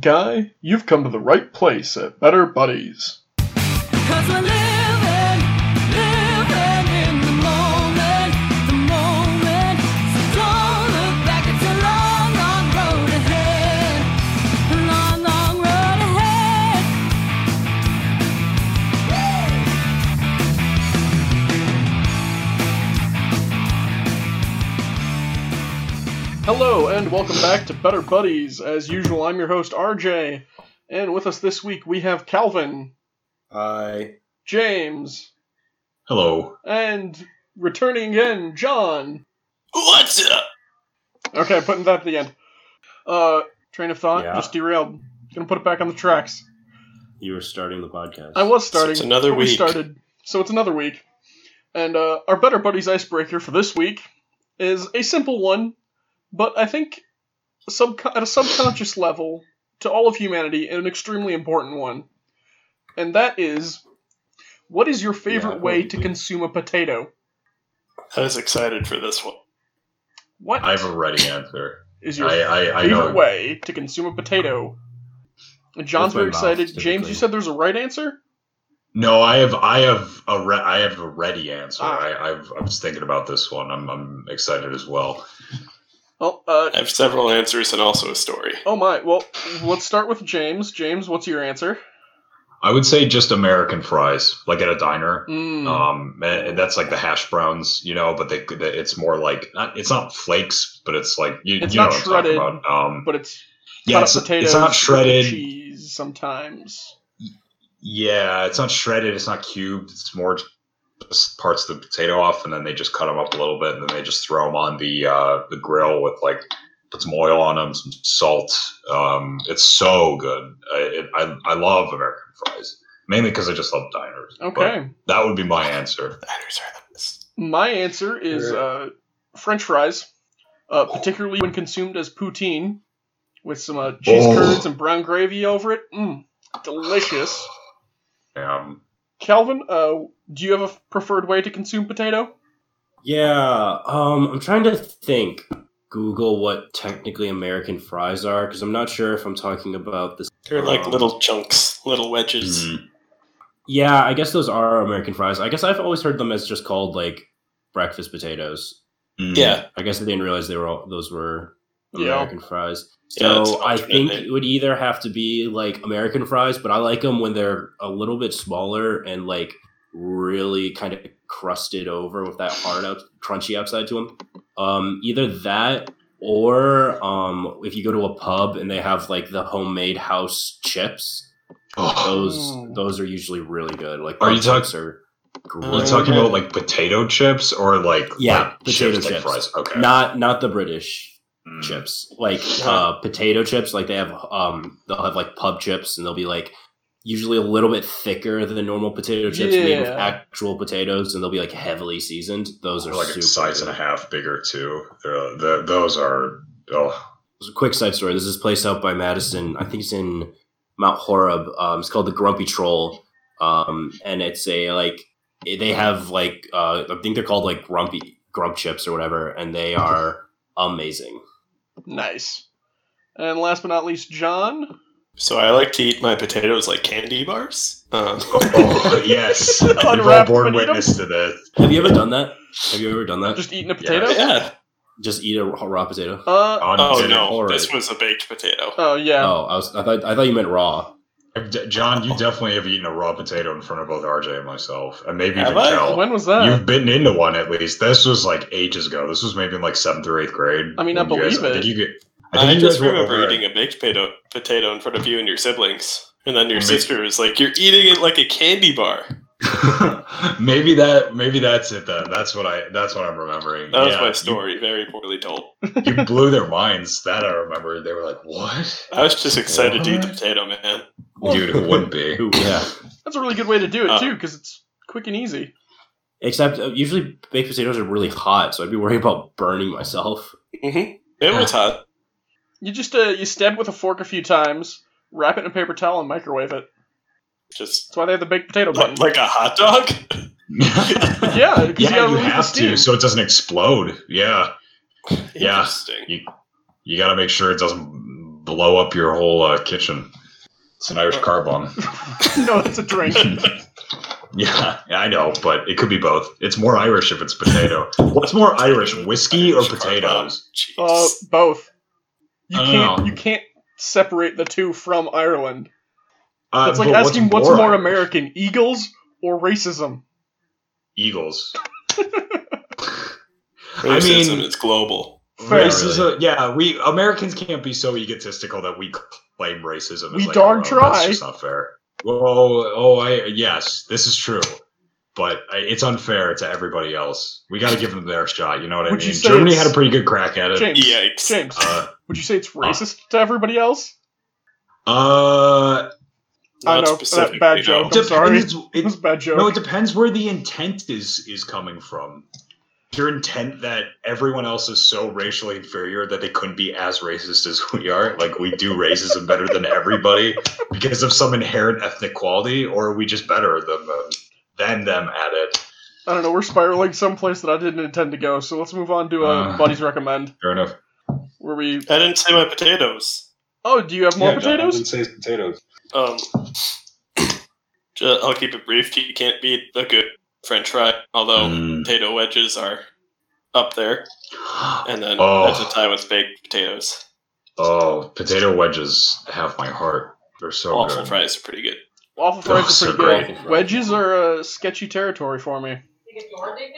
Guy, you've come to the right place at Better Buddies. Hello, and welcome back to Better Buddies. As usual, I'm your host, RJ. And with us this week, we have Calvin, Hi. James, Hello. and returning again, John. What's up? Okay, putting that at the end. Uh, train of thought, Yeah. just derailed. Gonna put it back on the tracks. You were starting the podcast. I was starting. it's another but we week. started, so it's another week. And uh, our Better Buddies icebreaker for this week is a simple one, but I think sub- at a subconscious level to all of humanity, an extremely important one. And that is, what is your favorite Yeah, way to we- consume a potato? I was excited for this one. What I have a ready answer. is your I, I, I favorite know. way to consume a potato? And John's With my very mouth, excited. James, you said there's a right answer. No, I have, I have a, re- I have a ready answer. Ah. I, I've, I was thinking about this one. I'm, I'm excited as well. Well, uh, I have several answers and also a story. Oh my. Well, let's start with James. James, what's your answer? I would say just American fries, like at a diner. Mm. Um, and that's like the hash browns, you know, but they, they it's more like not, it's not flakes, but it's like you, It's you know not what I'm talking shredded, about. Um, but it's yeah, it's, potatoes, it's not shredded. cheese sometimes. Yeah, it's not shredded. It's not cubed. It's more just parts of the potato off, and then they just cut them up a little bit, and then they just throw them on the uh, the grill with like put some oil on them, some salt. Um, it's so good. I, it, I I love American fries mainly because I just love diners. But Okay. that would be my answer. Diners are the best. My answer is uh, French fries, uh, particularly when consumed as poutine with some uh, cheese Oh. curds and brown gravy over it. Mm, delicious. Um, Calvin, uh, do you have a preferred way to consume potato? yeah. Um, I'm trying to think. Google what technically American fries are because I'm not sure if I'm talking about this. They're like Um, little chunks, little wedges. mm, Yeah, I guess those are American fries. I guess I've always heard them as just called like breakfast potatoes. mm. Yeah, I guess I didn't realize they were all, those were Yeah. American fries. Yeah, it's So an I think it would either have to be like American fries, but I like them when they're a little bit smaller and like really kind of crusted over with that hard out, crunchy outside to them. Um, either that or um, if you go to a pub and they have like the homemade house chips, Oh, those those are usually really good. Like Are you pub talk- chips are are you talking about like potato chips or like Yeah, like potato chips, like fries? Okay, not not the British. Chips like uh potato chips like they have um they'll have like pub chips and they'll be like usually a little bit thicker than normal potato chips made with actual potatoes and they'll be like heavily seasoned those are They're like super a size good. and a half bigger too. They're, the those are oh a quick side story. There's this place out by Madison. I think it's in Mount Horeb. Um, it's called the Grumpy Troll, um, and it's a like they have like uh, I think they're called like Grumpy Grump chips or whatever, and they are amazing. Nice. And last but not least, John. so I like to eat my potatoes like candy bars. Um, Oh yes, you've all Unwrapped borne and eat 'em? witness to this. Have you ever done that? Have you ever done that? Just, Just eating a potato? yeah. Just eat a raw raw potato? Uh, Oh dinner. no, Alright. this was a baked potato. oh, yeah. Oh, I was I thought I thought you meant raw. D- John, you definitely have eaten a raw potato in front of both RJ and myself, and maybe Have even I? Kel. When was that? You've bitten into one at least. This was like ages ago. This was maybe in like seventh or eighth grade. I mean, I when you guys- believe it. Did you get? I, think you just remember eating a baked potato potato in front of you and your siblings, and then your Maybe- sister was like, "You're eating it like a candy bar." maybe that. Maybe that's it. Then that's what I. That's what I'm remembering. That was Yeah, my you- story, very poorly told. You, blew their minds. That I remember. They were like, "What, I was just excited to eat the potato, man. Dude? Who wouldn't be?" Yeah. That's a really good way to do it, Uh, too, because it's quick and easy. Except uh, usually baked potatoes are really hot, so I'd be worried about burning myself. hmm It was hot. You just uh, you stab with a fork a few times, wrap it in a paper towel, and microwave it. Just That's why they have the baked potato button. like, like a hot dog. yeah, because you yeah, gotta you relieve the have steam. to, so it doesn't explode. Yeah, Yeah. Interesting. you you got to make sure it doesn't blow up your whole uh, kitchen. It's an Irish car bomb. no, that's a drink. Yeah, yeah, I know, but it could be both. It's more Irish if it's potato. What's more Irish, whiskey or Irish car bomb. potatoes? Jeez. Uh, both. You can't. know. You can't separate the two from Ireland. Uh, It's like asking what's more, Irish? American, Eagles or racism. Eagles. Racism I mean, is global. Fair. racism. Yeah, we Americans can't be so egotistical that we claim racism. As We like darn our own. try. That's just not fair. Oh, oh, I yes, this is true, but it's unfair to everybody else. We got to give them their shot. You know what I Would you mean? Germany had a pretty good crack at it. James. Yikes. James, Uh, would you say it's racist to everybody else? uh, I know, specifically, that bad no. joke. I'm sorry. depends. It It, was a bad joke. No, it depends where the intent is is coming from. Your intent that everyone else is so racially inferior that they couldn't be as racist as we are, like we do racism better than everybody because of some inherent ethnic quality, or are we just better than them than them at it? I don't know. We're spiraling someplace that I didn't intend to go. So let's move on to uh, Uh. Buddy's recommend, Fair enough. where we. I didn't say my potatoes. Oh, do you have more potatoes? No, I didn't say potatoes. Um, I'll keep it brief. You can't beat a good French fry, although Mm. potato wedges are up there, and then Oh. that's a tie with baked potatoes. Oh, potato wedges have my heart. They're so Waffle good. fries are pretty good. Waffle Oh, fries are so pretty great. good. Wedges are uh, sketchy territory for me.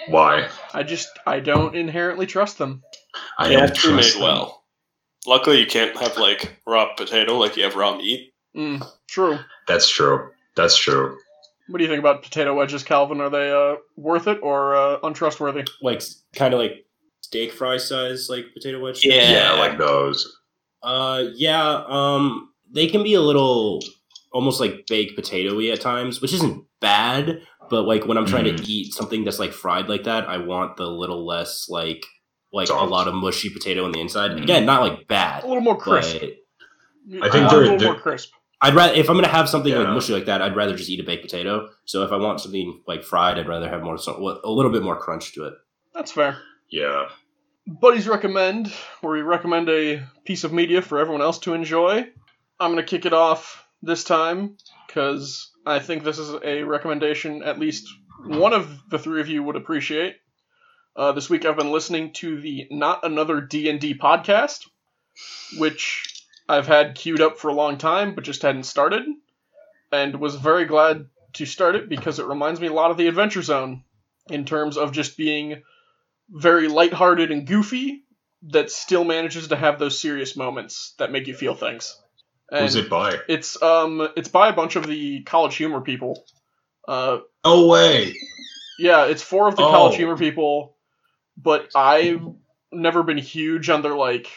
Why? I just I don't inherently trust them. I They don't have to be made trust them. well. Luckily, you can't have like raw potato like you have raw meat. Mm, true. That's true. That's true. What do you think about potato wedges, Calvin? Are they uh, worth it or uh, untrustworthy? Like kind of like steak fry size, like potato wedge. Yeah. Yeah, like those. Uh, yeah. Um, they can be a little almost like baked potatoy at times, which isn't bad. But like when I'm trying Mhm. to eat something that's like fried like that, I want the little less like like Soft. a lot of mushy potato on the inside. Mhm. Again, not like bad. A little more but crisp. I think a they're- a little they're- more crisp. I'd rather if I'm gonna have something like mushy like that, I'd rather just eat a baked potato. So if I want something like fried, I'd rather have more a little bit more crunch to it. That's fair. Yeah. Buddies recommend, where we recommend a piece of media for everyone else to enjoy. I'm going to kick it off this time because I think this is a recommendation at least one of the three of you would appreciate. Uh, this week I've been listening to the Not Another D&D podcast, which I've had queued up for a long time but just hadn't started, and was very glad to start it because it reminds me a lot of the Adventure Zone in terms of just being very lighthearted and goofy that still manages to have those serious moments that make you feel things. And Who's it by? It's um it's by a bunch of the college humor people. Uh No way. yeah, it's four of the Oh. college humor people, but I've never been huge on their like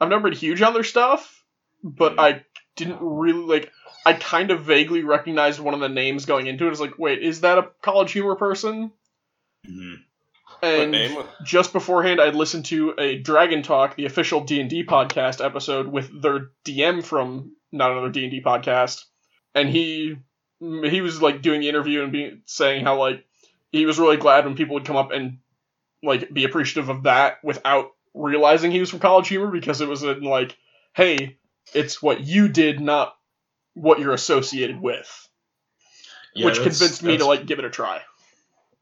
I've never been huge on their stuff, but I didn't really like I kind of vaguely recognized one of the names going into it. It's like, wait, is that a college humor person? Mhm. What And name? just beforehand i'd listened to a dragon talk the official d&d podcast episode with their dm from not another d&d podcast and he he was like doing the interview and being saying how like he was really glad when people would come up and like be appreciative of that without realizing he was from college humor because it was in like hey it's what you did not what you're associated with Yeah, which convinced me to like give it a try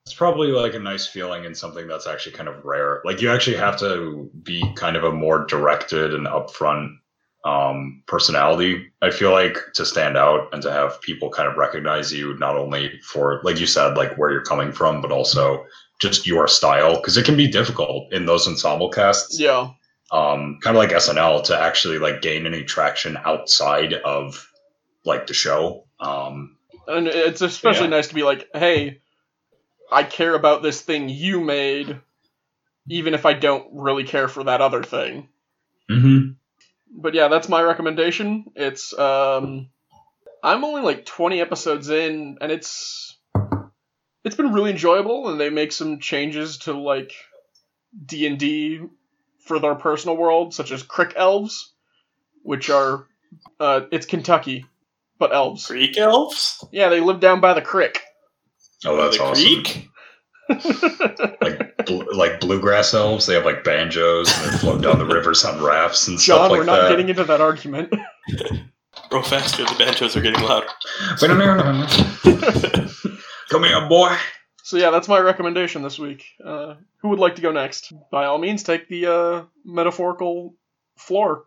It's probably like a nice feeling and something that's actually kind of rare. Like you actually have to be kind of a more directed and upfront um, personality. I feel like to stand out and to have people kind of recognize you not only for, like you said, like where you're coming from, but also just your style because it can be difficult in those ensemble casts. yeah Um, kind of like SNL to actually like gain any traction outside of like the show. Um, And it's especially Yeah. nice to be like, hey, I care about this thing you made, even if I don't really care for that other thing. mm-hmm. But yeah, that's my recommendation. It's um I'm only like 20 episodes in and it's it's been really enjoyable and they make some changes to like D&D for their personal world such as crick elves which are uh it's Kentucky but elves. Greek elves? Yeah, they live down by the crick. Oh, that's the awesome. Greek? Like bl- like bluegrass elves. They have like banjos and they float down the rivers on rafts and John, stuff like that we're not that. getting into that argument. Bro, faster. The banjos are getting louder. Come here, boy. So yeah, that's my recommendation this week. Uh, who would like to go next? By all means, take the uh, metaphorical floor.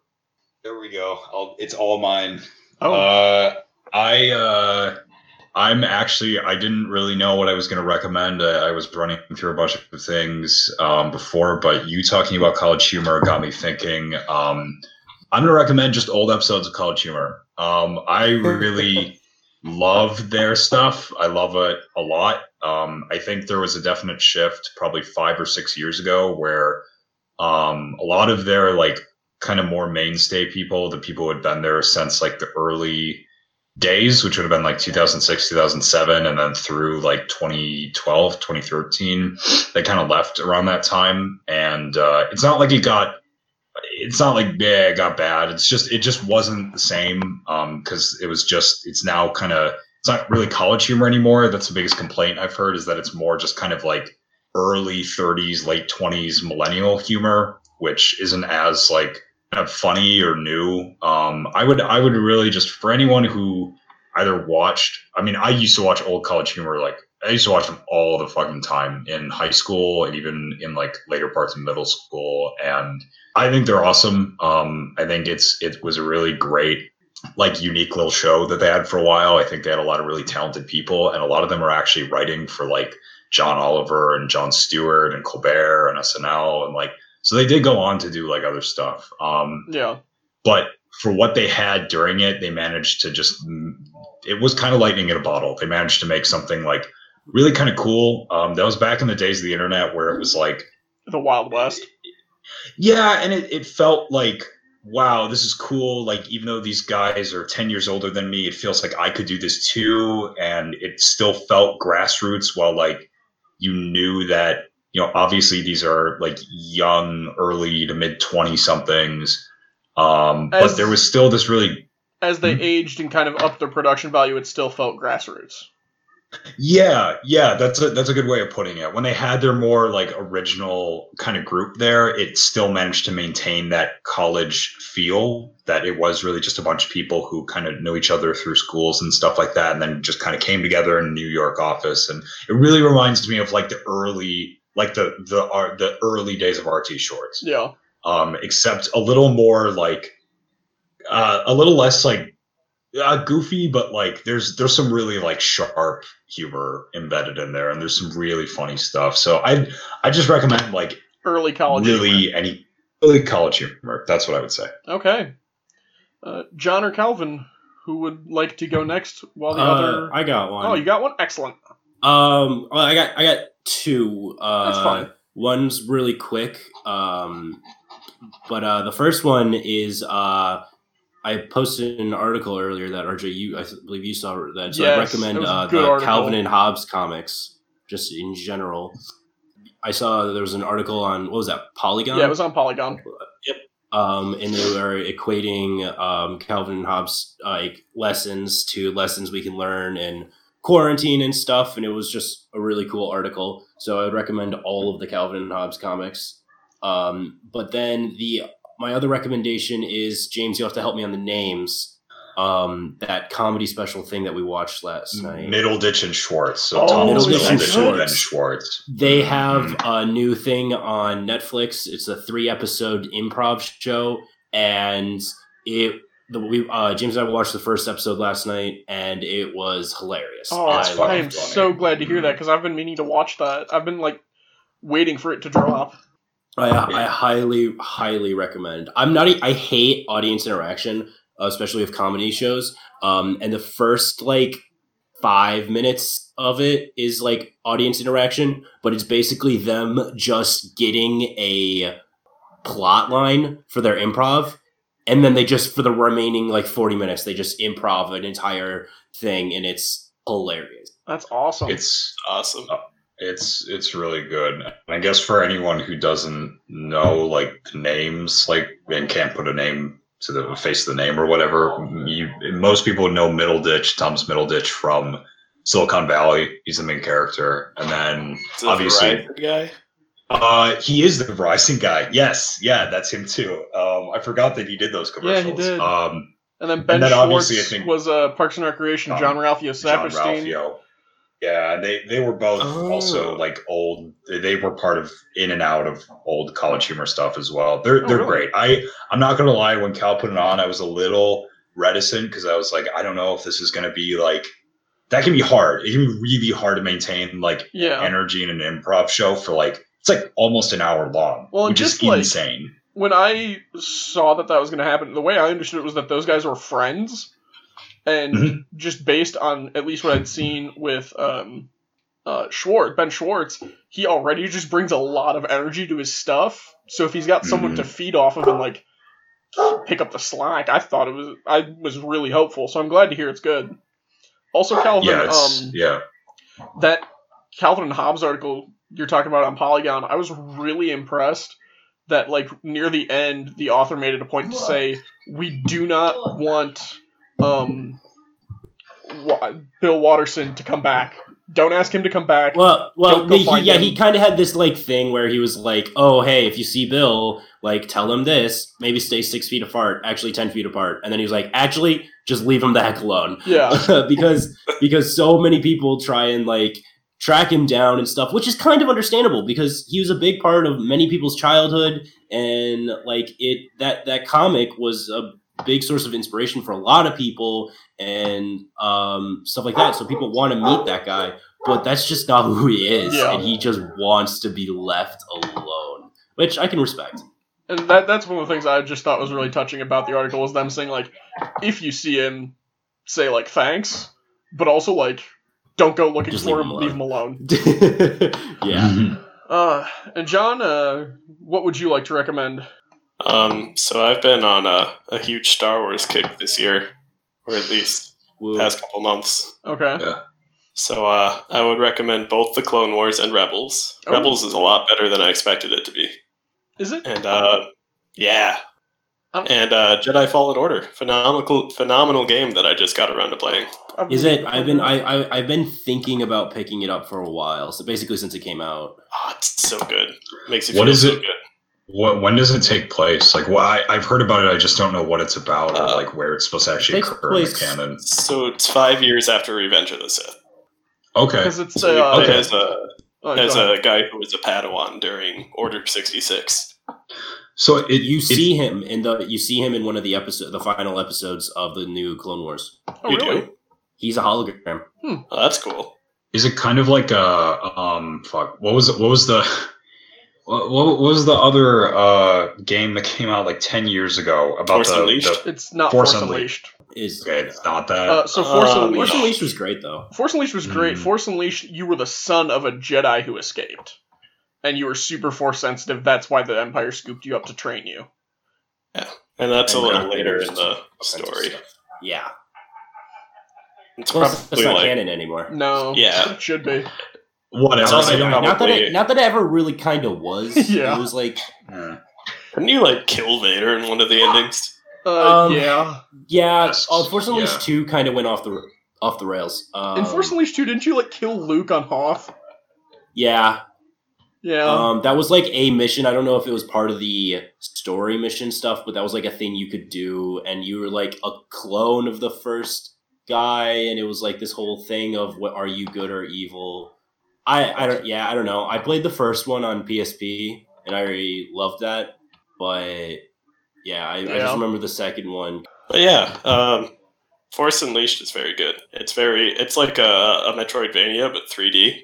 There we go. I'll, it's all mine. Oh, Uh, I uh, I'm actually I didn't really know what I was going to recommend. I, I was running through a bunch of things um, before, but you talking about College Humor got me thinking. Um, I'm going to recommend just old episodes of College Humor. Um, I really love their stuff. I love it a lot. Um, I think there was a definite shift probably five or six years ago where um, a lot of their like kind of more mainstay people, the people who had been there since like the early days, which would have been like 2006, 2007, and then through like 2012, 2013, they kind of left around that time. And uh, it's not like it got, it's not like yeah, it got bad. It's just it just wasn't the same because it was just it's now kind of it's not really college humor anymore. That's the biggest complaint I've heard is that it's more just kind of like early 30s, late 20s millennial humor, which isn't as like kind of funny or new. Um, I would I would really just for anyone who either watched. I mean, I used to watch old college humor like I used to watch them all the fucking time in high school and even in like later parts of middle school, and I think they're awesome. Um, I think it's it was a really great like unique little show that they had for a while. I think they had a lot of really talented people, and a lot of them are actually writing for like John Oliver and Jon Stewart and Colbert and SNL and like so they did go on to do like other stuff. Um, yeah. but for what they had during it, they managed to just it was kind of lightning in a bottle. They managed to make something like really kind of cool. Um, that was back in the days of the internet where it was like The Wild West. yeah, and it, it felt like, wow, this is cool. Like, even though these guys are 10 years older than me, it feels like I could do this too. And it still felt grassroots while, like, you knew that, you know, obviously these are like young, early to mid 20 somethings. Um, As- but there was still this really As they Hmm. aged and kind of upped their production value, it still felt grassroots. Yeah, yeah, that's a that's a good way of putting it. When they had their more like original kind of group there, it still managed to maintain that college feel that it was really just a bunch of people who kind of know each other through schools and stuff like that and then just kind of came together in New York office and it really reminds me of like the early like the the art the early days of RT shorts. Yeah. Um except a little more like uh, a little less like uh, goofy, but like there's there's some really like sharp humor embedded in there, and there's some really funny stuff. So I I just recommend like Early college. really humor. any early college humor. That's what I would say. Okay. Uh, John or Calvin, who would like to go next while the Uh, other. I got one. Oh, you got one? Excellent. Um, well, I got I got two. Uh, That's fine. One's really quick. Um, but uh, the first one is uh, I posted an article earlier that RJ, you I believe you saw that. So I recommend it was a uh, the article. Calvin and Hobbes comics, just in general. I saw there was an article on what was that Polygon? Yeah, it was on Polygon. um, and they were equating um, Calvin and Hobbes like lessons to lessons we can learn in quarantine and stuff, and it was just a really cool article. So I would recommend all of the Calvin and Hobbes comics. Um, but then the my other recommendation is James. You have to help me on the names. Um, that comedy special thing that we watched last night. Middle Ditch and Schwartz. So Oh, Thomas Middleditch and and Schwartz. Schwartz. They have a new thing on Netflix. It's a three episode improv show, and it the we uh, James and I watched the first episode last night, and it was hilarious. Oh, I, I am so glad to hear that because I've been meaning to watch that. I've been like waiting for it to drop. I, I highly, highly recommend. I'm not. I hate audience interaction, especially with comedy shows. Um, and the first like five minutes of it is like audience interaction, but it's basically them just getting a plot line for their improv, and then they just for the remaining like 40 minutes they just improv an entire thing, and it's hilarious. That's awesome. It's Awesome. It's it's really good. I guess for anyone who doesn't know like the names, like and can't put a name to the face of the name or whatever, you most people would know Middleditch, Thomas Middleditch from Silicon Valley. He's the main character, and then Is it the obviously guy? Uh, he is the Verizon guy. Yes, yeah, that's him too. Um, I forgot that he did those commercials. Yeah, he commercials. did. Um, And then Ben then Schwartz obviously I think- was uh, Parks and Recreation. Um, Jean-Ralphio John Ralphio. Yeah, they they were both Oh. also like old. They were part of in and out of old college humor stuff as well. They're Oh, they're really? great. I I'm not gonna lie. When Cal put it on, I was a little reticent because I was like, I don't know if this is gonna be like that. Can be hard. It can be really hard to maintain like Yeah. energy in an improv show for like it's like almost an hour long, Well, which is just, like- insane. when I saw that that was going to happen, the way I understood it was that those guys were friends, and Mhm. just based on at least what I'd seen with um, uh, Schwartz, Ben Schwartz, he already just brings a lot of energy to his stuff. So if he's got someone to feed off of and like pick up the slack, I thought it was I was really hopeful. So I'm glad to hear it's good. Also, Calvin, yeah, um, yeah. that Calvin and Hobbes article you're talking about on Polygon, I was really impressed that like near the end the author made it a point to say we do not want um Bill Watterson to come back. Don't ask him to come back. Well, well, he, yeah, him. he kind of had this like thing where he was like, "Oh, hey, if you see Bill, like, tell him this. Maybe stay six feet apart, actually ten feet apart." And then he was like, "Actually, just leave him the heck alone," yeah. because because so many people try and like track him down and stuff, which is kind of understandable because he was a big part of many people's childhood, and like it that that comic was a big source of inspiration for a lot of people and um, stuff like that. So people want to meet that guy, but that's just not who he is, Yeah. and he just wants to be left alone, which I can respect. And that that's one of the things I just thought was really touching about the article is them saying like if you see him say like thanks, but also like don't go looking Just for leave him, him leave him alone. yeah. Mhm. Uh and John, uh what would you like to recommend? Um, so I've been on a, a huge Star Wars kick this year, or at least Woo. past couple months. Okay. Yeah. So uh, I would recommend both the Clone Wars and Rebels. Oh. Rebels is a lot better than I expected it to be, Is it? and uh, yeah, Um, and uh, Jedi Fallen Order, phenomenal, phenomenal game that I just got around to playing. Is it? I've been I, I I've been thinking about picking it up for a while. So basically, since it came out, Oh, it's so good. Makes you What feel is so it? good. What when does it take place? Like, well, I, I've heard about it. I just don't know what it's about or Uh, like where it's supposed to actually takes occur in the canon. So it's five years after Revenge of the Sith. Okay, Because it's So uh, okay. as a oh, as a guy who was a Padawan during Order sixty six. so it you it- see him in the you see him in one of the episode the final episodes of the new Clone Wars. Oh, you really? do? He's a hologram. Oh, that's cool. Is it kind of like a um fuck? What was it? What was the what, what was the other uh game that came out like ten years ago about Force the, Unleashed? the It's not Force Force, Unleashed. Unleashed. Is okay? It's not that. Uh, so Force Um, Unleashed. Force Unleashed was great though. Force Unleashed was great. Mm. Force Unleashed, you were the son of a Jedi who escaped, and you were super Force sensitive. That's why the Empire scooped you up to train you. Yeah, and that's a little later in the story. stuff. Yeah, It's well, that's probably not like canon anymore. No, Yeah. it should be. Whatever. It's also I don't- probably- Not that it, not that it ever really kind of was. Yeah. it was like. Couldn't you like kill Vader in one of the endings? Uh, Um, yeah. yeah. Yes, Uh, yeah. two kind of went off the off the rails. Um, In Force Unleashed 2, didn't you like kill Luke on Hoth? yeah, Yeah. Um, that was like a mission. I don't know if it was part of the story mission stuff, but that was like a thing you could do, and you were like a clone of the first guy, and it was like this whole thing of what are you good or evil? I I don't yeah I don't know. I played the first one on PSP, and I really loved that, but yeah, I, I just remember the second one. But yeah, um, Force Unleashed is very good. It's very it's like a, a Metroidvania but 3D.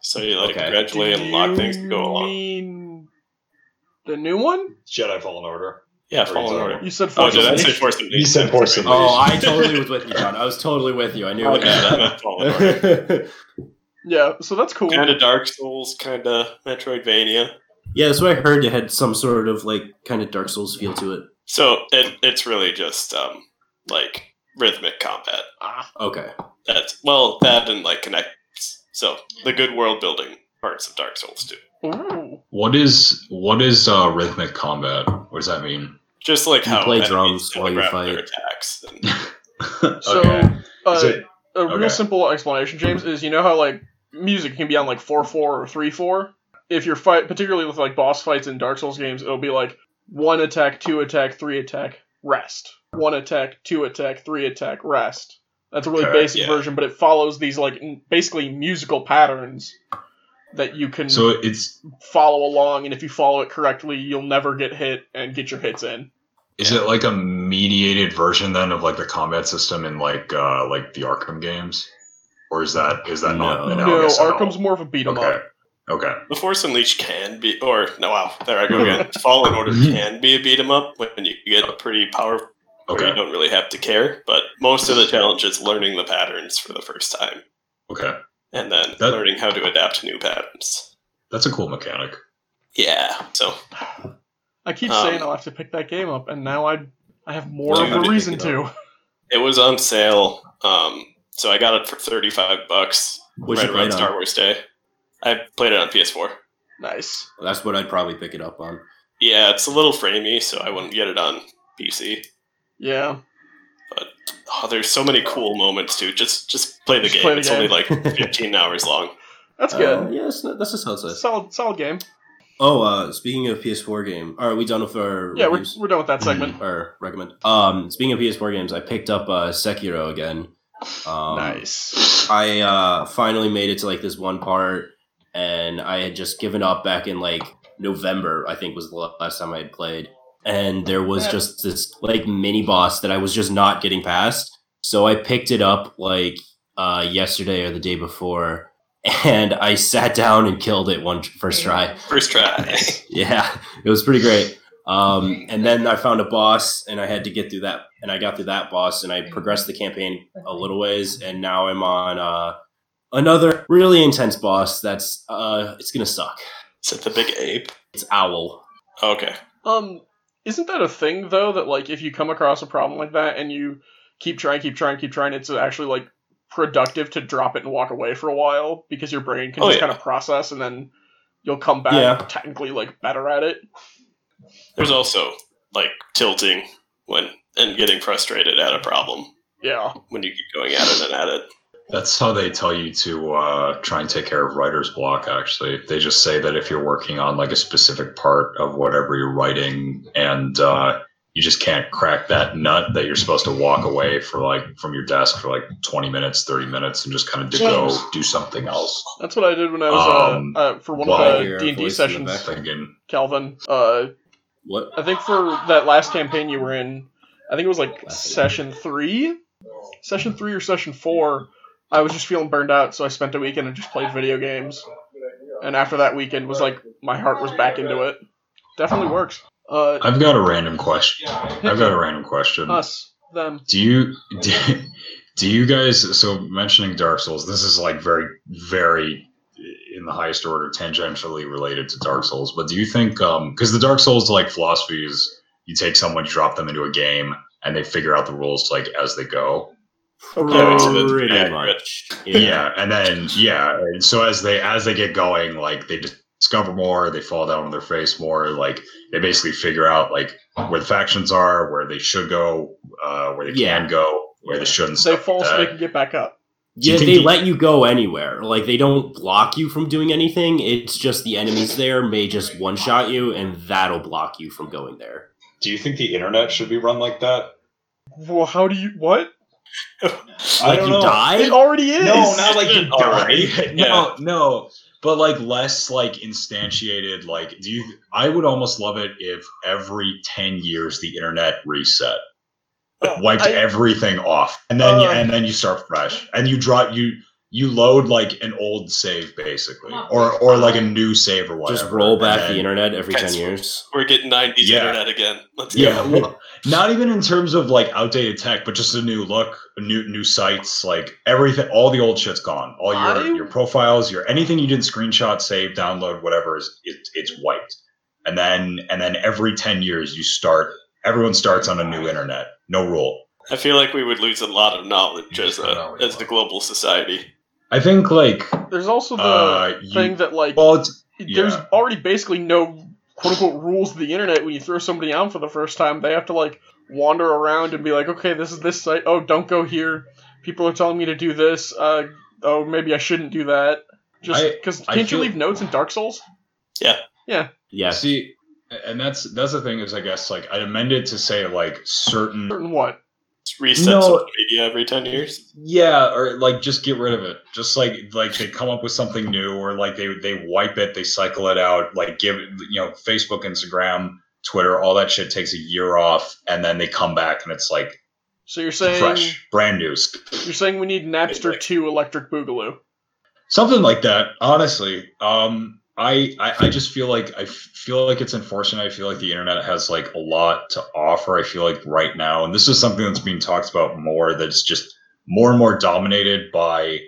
So you like Okay. gradually Do unlock you things to go along. mean the new one? Jedi Fallen Order. Yeah, Fallen Order. You said Oh, Force did I say Unleashed. Force Unleashed? You said Force Sorry. Oh, I totally was with you, John. I was totally with you. I knew Okay, that it. meant Fallen Order. Yeah, so that's cool. Kind of Dark Souls, kind of Metroidvania. yeah, so I heard. It had some sort of like kind of Dark Souls feel to it. So it, it's really just um, like rhythmic combat. Ah, Okay. That's well, that and like connects. So the good world building parts of Dark Souls too. ooh. What is what is uh, rhythmic combat? What does that mean? Just like You how play drums while you telegraph their fight. attacks. And, So, okay. uh, Is it- a real okay. simple explanation, James, is you know how like music can be on like four four or three four. if you're fight, particularly with like boss fights in Dark Souls games, it'll be like one attack, two attack, three attack, rest. One attack, two attack, three attack, rest. That's a really basic yeah. version, but it follows these like n- basically musical patterns that you can So it's follow along, and if you follow it correctly, you'll never get hit and get your hits in. is it like a mediated version then of like the combat system in like uh like the Arkham games, or is that is that not? No. an No, LGS at? Arkham's more of a beat 'em okay. up. Okay. The Force Unleashed can be, or no, wow, there I go again. Fallen Order can be a beat 'em up when you get a pretty powerful. Where you don't really have to care, but most of the challenge is learning the patterns for the first time, Okay. and then That- learning how to adapt to new patterns. That's a cool mechanic. Yeah, so I keep Um, saying I'll have to pick that game up, and now I I have more of a reason to. it was on sale. Um, so I got it for thirty-five bucks What right around Star? Wars Day. I played it on PS4. Nice. That's what I'd probably pick it up on. Yeah, it's a little framey, so I wouldn't get it on PC. Yeah. Oh, there's so many cool moments too. Just just play the Just game. play the it's game. only like 15 hours long. That's Uh, good. yeah, that's, not, that's a solid size. solid solid game. Oh, uh, speaking of PS4 game, are we done with our Yeah, we're, we're done with that segment. or recommend? Um, speaking of PS4 games, I picked up uh, Sekiro again. Um, nice. I uh, finally made it to like this one part, and I had just given up back in like November. I think was the last time I had played, and there was just this like mini boss that I was just not getting past. So I picked it up like uh, yesterday or the day before, and I sat down and killed it one first try. First try. Yeah, it was pretty great. Um, and then I found a boss, and I had to get through that, and I got through that boss, and I progressed the campaign a little ways, and now I'm on uh, another really intense boss. That's uh, it's gonna suck. Is it the big ape? It's Owl. Okay. Um, isn't that a thing though? That like if you come across a problem like that and you keep trying, keep trying, keep trying, it's actually like productive to drop it and walk away for a while because your brain can Oh, just yeah. kind of process and then you'll come back Yeah. technically like better at it. There's also like tilting when and getting frustrated at a problem Yeah. when you keep going at it and at it. That's how they tell you to uh, try and take care of writer's block. Actually, they just say that if you're working on like a specific part of whatever you're writing, and uh, you just can't crack that nut, that you're supposed to walk away for like from your desk for like 20 minutes, 30 minutes, and just kind of go James. do something else. That's what I did when I was Um, uh, uh, for one well, of hear the a D and D voice in the sessions. back. Thinking, Calvin, uh, What? I think for that last campaign you were in, I think it was like Last session three, session three or session four. I was just feeling burned out, so I spent a weekend and just played video games. And after that weekend was like my heart was back into it. Definitely works. Uh, I've got a random question. I've got a random question. us, them. Do you do, do you guys so mentioning Dark Souls? This is like very very in the highest order tangentially related to Dark Souls. But do you think um because the Dark Souls like philosophy is you take someone, drop them into a game, and they figure out the rules like as they go. Yeah, it's- it's Pretty accurate. much. Yeah. and then yeah, and so as they as they get going, like they discover more, they fall down on their face more. Like they basically figure out like where the factions are, where they should go, uh, where they Yeah. can go, where they shouldn't. They stuff fall so they can get back up. Do you Yeah, they he- let you go anywhere. Like they don't block you from doing anything. It's just the enemies there may just one shot you, and that'll block you from going there. Do you think the internet should be run like that? Well, how do you what? Like you know. die. It already is. No, not like you Already. die. no, no. But like less like instantiated. Like, do you? I would almost love it if every ten years the internet reset, Like, wiped I- everything off, and then you, Uh. and then you start fresh, and you drop you you load like an old save basically, or or like a new save or whatever. Just roll back then- the internet every ten years. We're getting 90s Yeah. internet again. Let's Yeah, go. well, not even in terms of like outdated tech, but just a new look, new new sites, like everything. All the old shit's gone. All your I- your profiles, your anything you didn't screenshot, save, download, whatever is it, it's wiped. And then and then every ten years you start. Everyone starts on a new internet. No rule. I feel like we would lose a lot of knowledge as a as the global society. I think like There's also the uh, you, thing that like well, it's, there's yeah. already basically no quote unquote rules of the internet when you throw somebody out for the first time. They have to like wander around and be like, okay, this is this site. Oh, don't go here. People are telling me to do this. Uh, oh, maybe I shouldn't do that. Just because can't feel- you leave notes in Dark Souls? Yeah. Yeah. Yeah. See, and that's that's the thing is I guess like I amended to say like certain Certain what? Just reset No. social media every ten years. Yeah, or like just get rid of it. Just like like they come up with something new, or like they they wipe it, they cycle it out. Like give you know, Facebook, Instagram, Twitter, all that shit takes a year off, and then they come back and it's like So you're saying fresh, brand new, you're saying we need Napster 2 Electric Boogaloo. something like that. Honestly, um, I, I I just feel like I feel like it's unfortunate. I feel like the internet has like a lot to offer. I feel like right now, and this is something that's being talked about more. That's just more and more dominated by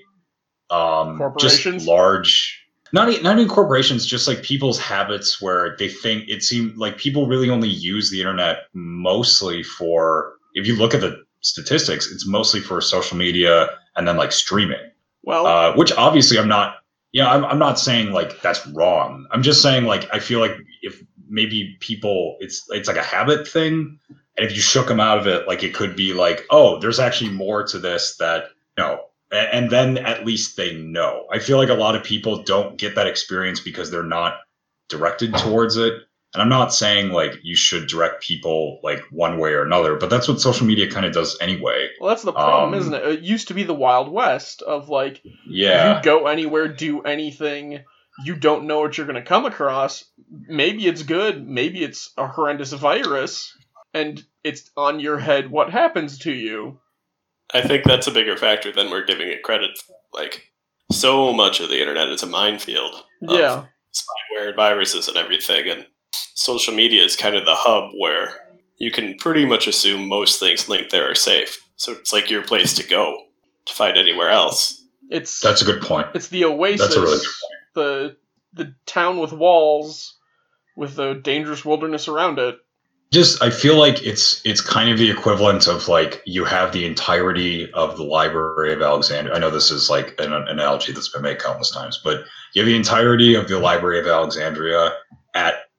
um, Corporations? just large. Not e- not even corporations, just like people's habits, where they think it seems like people really only use the internet mostly for. If you look at the statistics, it's mostly for social media and then like streaming Well, uh, which obviously I'm not. Yeah, I'm, I'm not saying like that's wrong. I'm just saying like I feel like if maybe people, it's it's like a habit thing, and if you shook them out of it, like it could be like, oh, there's actually more to this that no, and, and then at least they know. I feel like a lot of people don't get that experience because they're not directed towards it. And I'm not saying like you should direct people like one way or another, but that's what social media kind of does anyway. well, that's the problem, um, isn't it? It used to be the Wild West of like Yeah. you go anywhere, do anything. You don't know what you're going to come across. Maybe it's good. Maybe it's a horrendous virus, and it's on your head what happens to you. I think that's a bigger factor than we're giving it credit. For. Like so much of the internet is a minefield. of Yeah. spyware and viruses and everything, and social media is kind of the hub where you can pretty much assume most things linked there are safe. So it's like your place to go to find anywhere else. It's That's a good point. it's the oasis, That's a really good the the town with walls, with the dangerous wilderness around it. just i feel like it's it's kind of the equivalent of like you have the entirety of the library of alexandria i know this is like an, an analogy that's been made countless times but you have the entirety of the library of alexandria at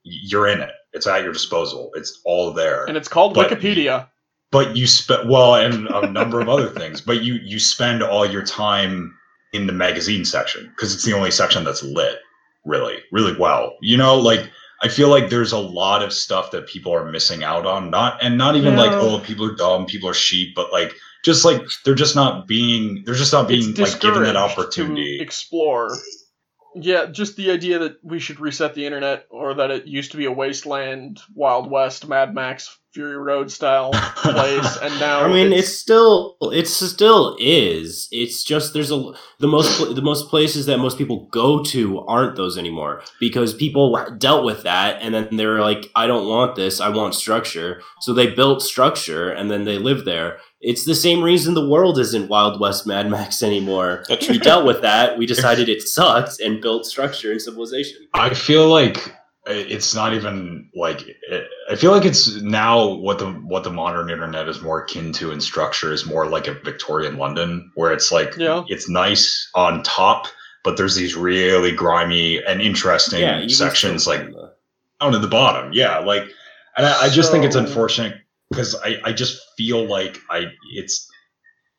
you're in it. It's at your disposal. It's all there. And it's called But- Wikipedia. but you spend well and a number of other things. But you you spend all your time in the magazine section because it's the only section that's lit really really well. You know like i feel like there's a lot of stuff that people are missing out on. Not and not even like oh people are dumb people are sheep but like just like they're just not being they're just not being it's like given that opportunity to explore. Yeah, just the idea that we should reset the internet, or that it used to be a wasteland, Wild West, Mad Max, Fury Road style place, and now I mean, it's still it's still is. It's just there's a the most the most places that most people go to aren't those anymore because people dealt with that and then they were like, I don't want this. I want structure. So they built structure and then they live there. It's the same reason the world isn't Wild West Mad Max anymore. That's We dealt with that. We decided it sucks and built structure and civilization. I feel like it's not even like I feel like it's now what the what the modern internet is more akin to in structure is more like a Victorian London where it's like Yeah. it's nice on top, but there's these really grimy and interesting Yeah, sections like down at the bottom. Yeah, like, and I, I just think it's unfortunate because I, I just feel like I it's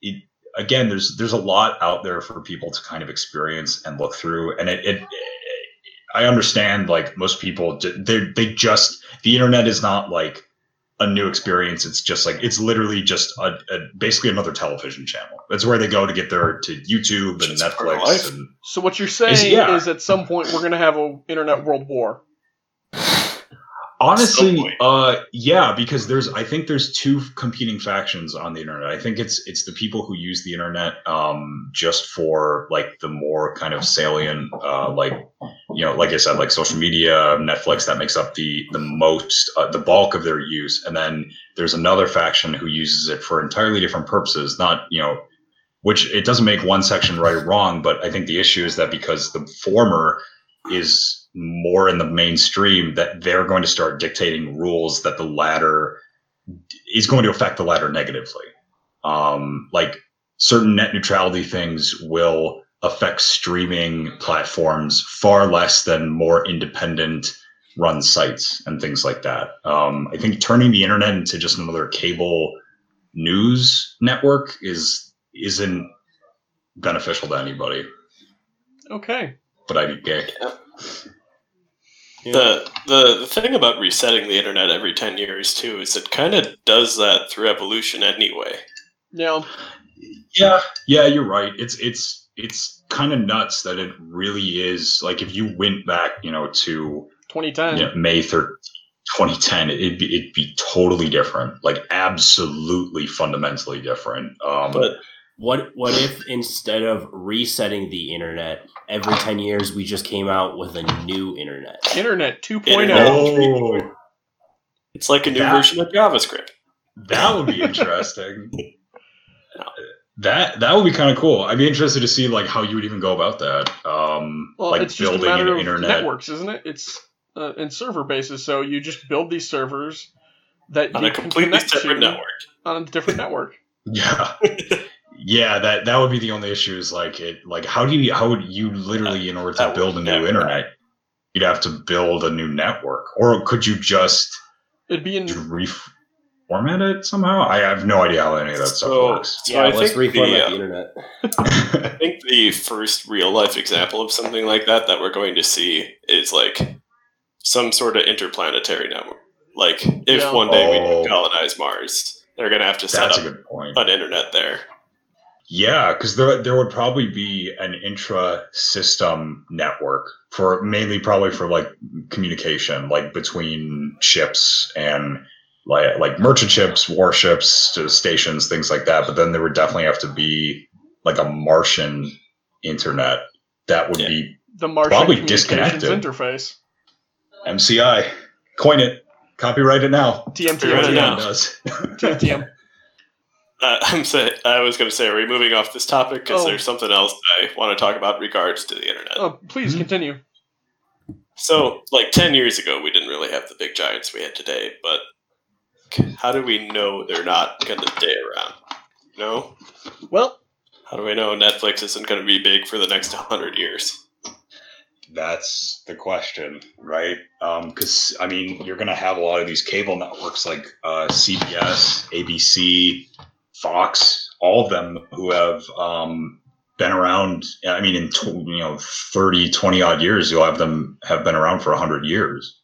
it again. There's there's a lot out there for people to kind of experience and look through, and it. it I understand, like most people, they they just the internet is not like a new experience. It's just like it's literally just a, a basically another television channel. That's where they go to get their to YouTube and It's Netflix and So what you're saying yeah. is at some point we're gonna have a internet world war. Honestly, uh, yeah, because there's I think there's two competing factions on the internet. I think it's it's the people who use the internet um, just for like the more kind of salient, uh, like you know, like I said, like social media, Netflix. That makes up the the most uh, the bulk of their use, and then there's another faction who uses it for entirely different purposes. Not you know, which it doesn't make one section right or wrong, but I think the issue is that because the former is more in the mainstream that they're going to start dictating rules that the latter is going to affect the latter negatively. Um, like certain net neutrality things will affect streaming platforms far less than more independent run sites and things like that. Um, I think turning the internet into just another cable news network is isn't beneficial to anybody. Okay. But I'd be gay. The, the the thing about resetting the internet every ten years too is it kind of does that through evolution anyway. Yeah. Yeah, yeah, you're right. It's it's it's kind of nuts that it really is like if you went back, you know, to 2010. you know, May 3rd, 2010, it'd be it'd be totally different, like absolutely fundamentally different. Um, But What what if instead of resetting the internet every ten years, we just came out with a new internet? Internet 2.0. Internet. oh, it's like a new That- version of JavaScript. that would be interesting. That that would be kind of cool. I'd be interested to see like how you would even go about that. Um, Well, like it's just a building matter an of internet. networks, isn't it? It's uh, in server bases, so you just build these servers that On you a completely connect separate to network. on a different network. Yeah. Yeah, that that would be the only issue is like it like how do you how would you literally in order to That build a new never internet you'd have to build a new network or could you just It'd be in reformat it somehow? I have no idea how any of that stuff So- works. So yeah, I let's think reformat the, uh, the internet. I think the first real life example of something like that that we're going to see is like some sort of interplanetary network. Like if Yeah. one day we Oh. do colonize Mars, they're going to have to set That's a up good point. an internet there. Yeah, because there there would probably be an intra-system network for mainly probably for like communication, like between ships and like like merchant ships, warships, to stations, things like that. But then there would definitely have to be like a Martian internet that would Yeah. be the Martian Probably Communications disconnected. interface. MCI. Coin it, copyright it now. TM, Figure TM. TM, does. TM, TM. Uh, I'm say, I was going to say, are we moving off this topic because Oh. there's something else I want to talk about in regards to the internet. Oh, please Hmm. continue. So, like 10 years ago, we didn't really have the big giants we had today, but how do we know they're not going to stay around? You know? Well, How do we know Netflix isn't going to be big for the next 100 years? That's the question, right? Because I mean, you're going to have a lot of these cable networks like uh, CBS, ABC, Fox, all of them who have um, been around. I mean, in tw- you know 30, 20 odd years, you'll have them have been around for hundred years.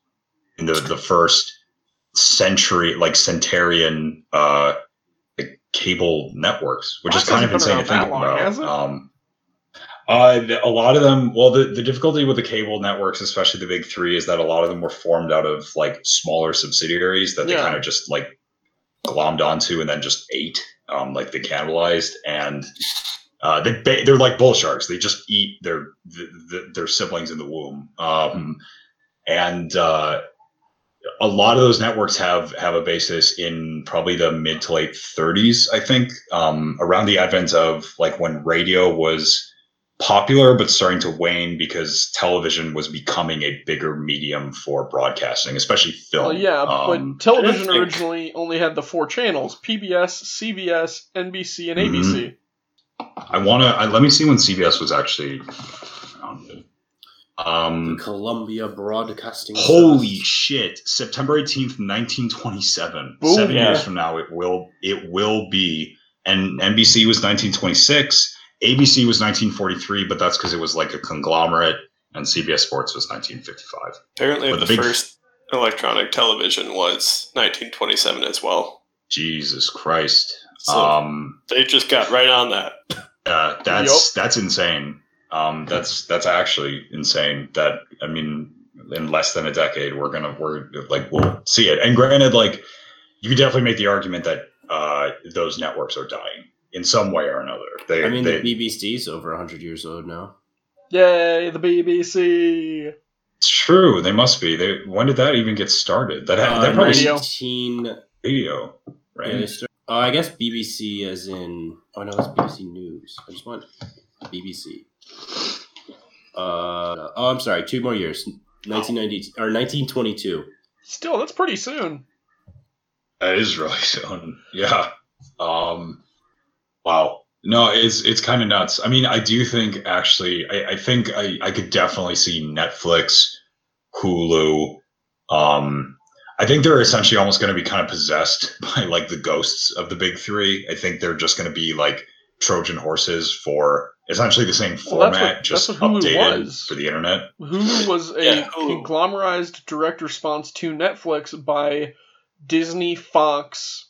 In the the first century, like centurion, uh, cable networks, which is kind of insane to think long, about. Um, uh, a lot of them. Well, the, the difficulty with the cable networks, especially the big three, is that a lot of them were formed out of like smaller subsidiaries that they kind of just like glommed onto and then just ate, um, like they cannibalized, and uh, they they're like bull sharks. They just eat their th- th- their siblings in the womb, um, and uh, a lot of those networks have have a basis in probably the mid to late 30s i think um, around the advent of like when radio was popular but starting to wane because television was becoming a bigger medium for broadcasting especially film well, yeah, Um, but television I think- originally only had the four channels: PBS, CBS, NBC, and Mhm. ABC. i want to let me see when cbs was actually founded um, Columbia Broadcasting. Holy Trust. shit! September eighteenth, nineteen twenty-seven. Boom. Seven Yeah. years from now, it will it will be. And NBC was nineteen twenty-six. ABC was nineteen forty-three, but that's because it was like a conglomerate. And CBS Sports was nineteen fifty-five. Apparently, But the the big- first electronic television was 1927 as well. Jesus Christ! So um, they just got right on that. uh, that's that's insane. Um, that's that's actually insane. That I mean, in less than a decade, we're gonna we're like we'll see it. And granted, like you could definitely make the argument that uh, those networks are dying in some way or another. They, I mean, they, the BBC's over 100 years old now. Yay, the BBC! it's true. They must be. They when did that even get started? That Uh, that probably radio. 19. radio, right? Yeah, they start- oh, I guess BBC as in. Oh, no, it's BBC News. I just want BBC. Uh, oh, I'm sorry. Two more years. 1990 or 1922. Still, that's pretty soon. That is really soon. Yeah. Um wow. No, it's it's kind of nuts. I mean, I do think actually I, I think I, I could definitely see Netflix, Hulu. Um I think they're essentially almost gonna be kind of possessed by like the ghosts of the big three. I think they're just gonna be like Trojan horses for essentially the same Well, format, what- just that's what Hulu updated was. for the internet. Hulu was a Yeah, conglomerized direct response to Netflix by Disney, Fox,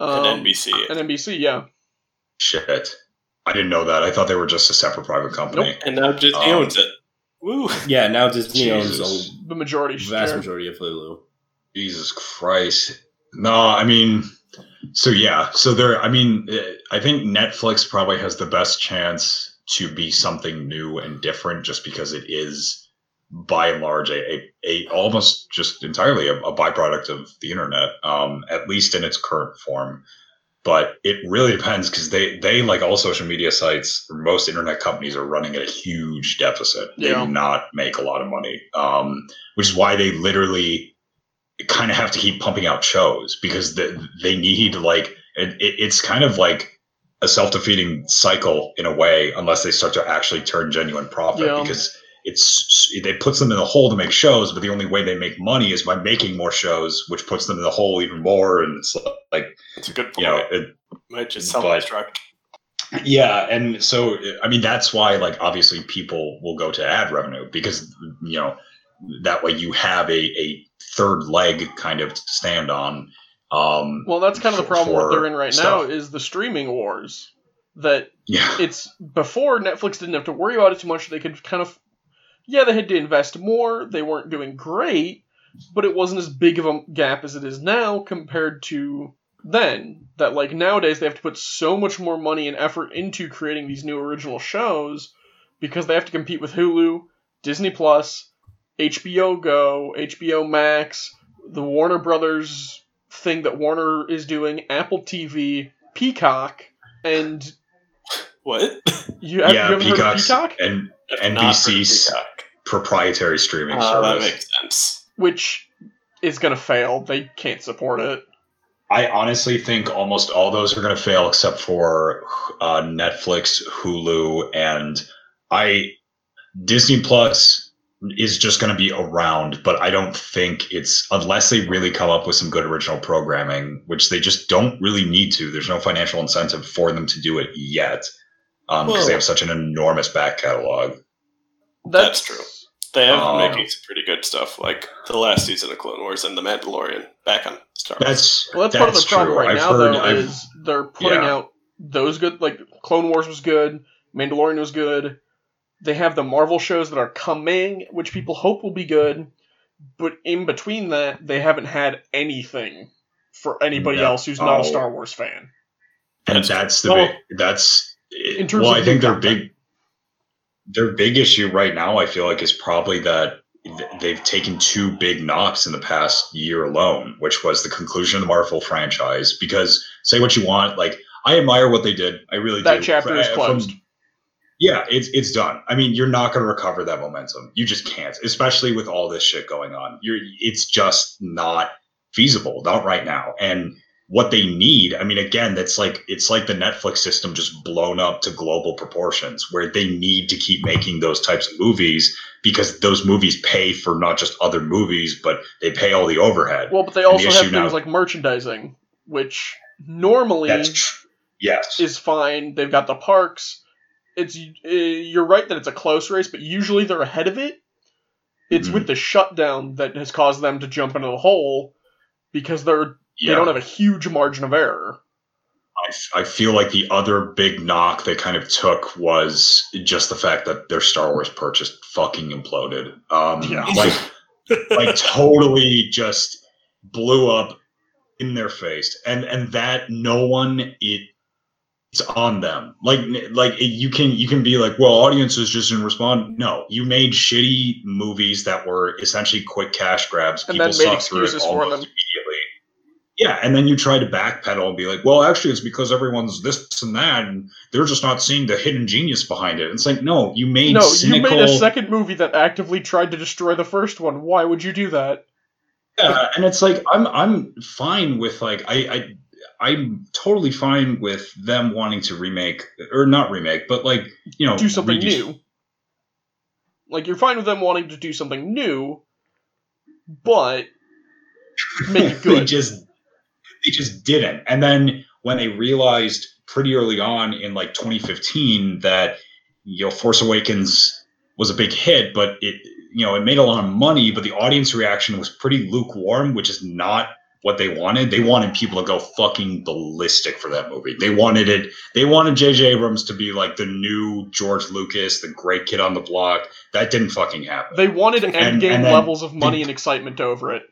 um, and NBC. and NBC. Yeah, Shit, I didn't know that. I thought they were just a separate private company. And now Disney Um, owns it. Woo! Yeah, now Disney Jesus. owns the majority a vast share. majority of Hulu. Jesus Christ. No, I mean, so yeah, so there. I mean, I think Netflix probably has the best chance to be something new and different, just because it is, by and large, a a, a almost just entirely a, a byproduct of the internet, um, at least in its current form. But it really depends because they they like all social media sites, most internet companies are running at a huge deficit. They Yeah. do not make a lot of money, um, which is why they literally kind of have to keep pumping out shows because the, they need like it, it, it's kind of like a self-defeating cycle in a way unless they start to actually turn genuine profit Yeah. because it's it puts them in the hole to make shows but the only way they make money is by making more shows which puts them in the hole even more and it's like It's a good point. you know it, Might just but- self-destruct. yeah, and so I mean that's why like obviously people will go to ad revenue because you know that way you have a, a third leg kind of stand on. Um, Well, that's kind of the problem what for they're in right now is the streaming wars. That yeah, it's before Netflix didn't have to worry about it too much. They could kind of, yeah, they had to invest more. They weren't doing great, but it wasn't as big of a gap as it is now compared to then. That like nowadays they have to put so much more money and effort into creating these new original shows because they have to compete with Hulu, Disney Plus, HBO Go, HBO Max, the Warner Brothers thing that Warner is doing, Apple TV, Peacock, and What? you, have, yeah, you haven't heard of Peacock? and I've not heard of NBC's proprietary streaming Oh, that service. makes sense. Which is gonna fail. They can't support it. I honestly think almost all those are going to fail except for uh, Netflix, Hulu, and I Disney Plus is just going to be around, but I don't think it's unless they really come up with some good original programming, which they just don't really need to. There's no financial incentive for them to do it yet because Well- they have such an enormous back catalog. That's true. They have Uh, been making some pretty good stuff, like the last season of Clone Wars and The Mandalorian back on Star Wars. That's Well, that's, part of the problem true. right I've now, heard- though, I've- is they're putting Yeah. out those good. Like Clone Wars was good, Mandalorian was good. They have the Marvel shows that are coming, which people hope will be good. But in between that, they haven't had anything for anybody No. else who's not Oh. a Star Wars fan. and That's- that's the well, big, that's in terms well of i think new their big their big issue right now i feel like is probably that they've taken two big knocks in the past year alone which was the conclusion of the marvel franchise. Because say what you want like i admire what they did. I really do. That do. chapter is From- closed. yeah it's it's done. I mean you're not going to recover that momentum. You just can't especially with all this shit going on. You're it's just not feasible not right now. And what they need i mean again that's like it's like the netflix system just blown up to global proportions where they need to keep making those types of movies because those movies pay for not just other movies but they pay all the overhead Well, but they And the also have things now- like merchandising, which normally that's tr- yes is fine. They've got the parks. It's uh, you're right that it's a close race, but usually they're ahead of it. It's Mhm. with the shutdown that has caused them to jump into the hole because they're yeah. they don't have a huge margin of error. I, I feel like the other big knock they kind of took was just the fact that their Star Wars purchase fucking imploded. Um, Yeah. like, like totally just blew up in their face, and and that no one it it's on them. Like like you can you can be like, well, audiences just didn't respond. No, you made shitty movies that were essentially quick cash grabs. And People saw through it almost them. immediately. Yeah, and then you try to backpedal and be like, well, actually, it's because everyone's this and that, and they're just not seeing the hidden genius behind it. It's like, no, you made No, cynical. you made a second movie that actively tried to destroy the first one. Why would you do that? Yeah, and it's like I'm I'm fine with like I I I'm totally fine with them wanting to remake or not remake, but like you know Do something new. Like you're fine with them wanting to do something new, but make it they good. just they just didn't. And then when they realized pretty early on in like 2015 that you know, Force Awakens was a big hit, but it you know it made a lot of money, but the audience reaction was pretty lukewarm, which is not what they wanted. They wanted people to go fucking ballistic for that movie. They wanted it. They wanted J.J. Abrams to be like the new George Lucas, the great kid on the block. That didn't fucking happen. They wanted And- endgame and then- levels of money and excitement over it.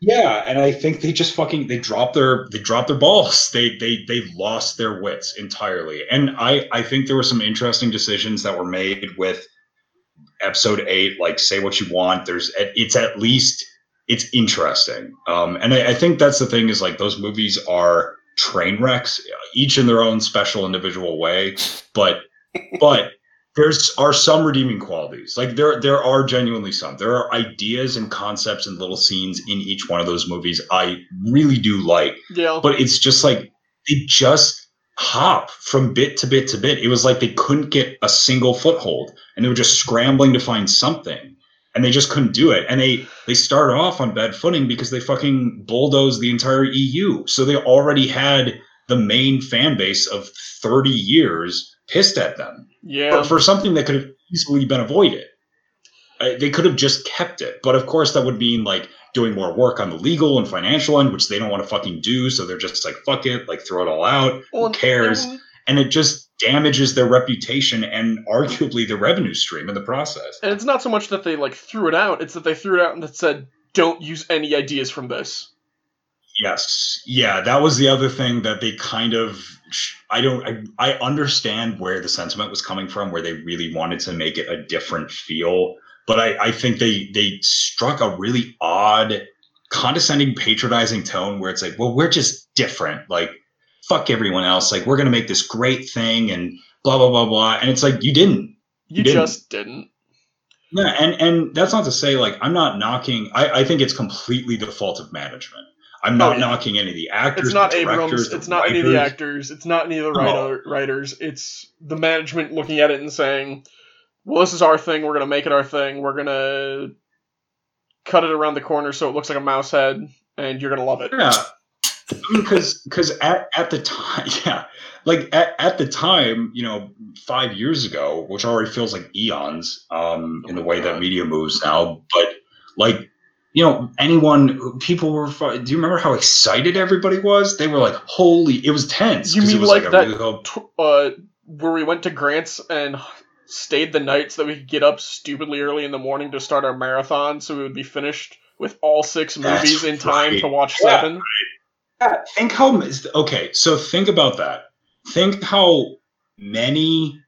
Yeah, and I think they just fucking they dropped their they dropped their balls. They they they lost their wits entirely. And I I think there were some interesting decisions that were made with episode 8 like say what you want. There's it's at least it's interesting. Um and I, I think that's the thing is like those movies are train wrecks each in their own special individual way, but but there's are some redeeming qualities. Like there there are genuinely some. There are ideas and concepts and little scenes in each one of those movies I really do like. Yeah. But it's just like they just hop from bit to bit to bit. It was like they couldn't get a single foothold and they were just scrambling to find something. And they just couldn't do it. And they they started off on bad footing because they fucking bulldozed the entire EU. So they already had the main fan base of 30 years pissed at them yeah. for, for something that could have easily been avoided. They could have just kept it, but of course that would mean like doing more work on the legal and financial end, which they don't want to fucking do. So they're just like fuck it, like throw it all out. Well, Who cares? and- And it just damages their reputation and arguably the revenue stream in the process. And it's not so much that they like threw it out; it's that they threw it out and that said, "Don't use any ideas from this." Yes, yeah, that was the other thing that they kind of. I don't. I, I understand where the sentiment was coming from, where they really wanted to make it a different feel, but I, I think they they struck a really odd, condescending, patronizing tone where it's like, well, we're just different. Like, fuck everyone else. Like, we're gonna make this great thing and blah blah blah blah. And it's like you didn't. You didn't. just didn't. Yeah, and and that's not to say like I'm not knocking. I, I think it's completely the fault of management. I'm not Oh, yeah. knocking any of the actors. It's not Abrams. It's not any of the actors. It's not any of the writer, writers. It's the management looking at it and saying, "Well, this is our thing. We're gonna make it our thing. We're gonna cut it around the corner so it looks like a mouse head, and you're gonna love it." Yeah, because because at, at the time, yeah, like at, at the time, you know, five years ago, which already feels like eons, um, in the way that media moves now. But like, you know, anyone, people were. Do you remember how excited everybody was? They were like, "Holy!" It was tense. You mean was like a that- really uh, where we went to Grant's and stayed the night so that we could get up stupidly early in the morning to start our marathon, so we would be finished with all six That's movies in time right. to watch Yeah. seven. Yeah, think how okay so think about that think how many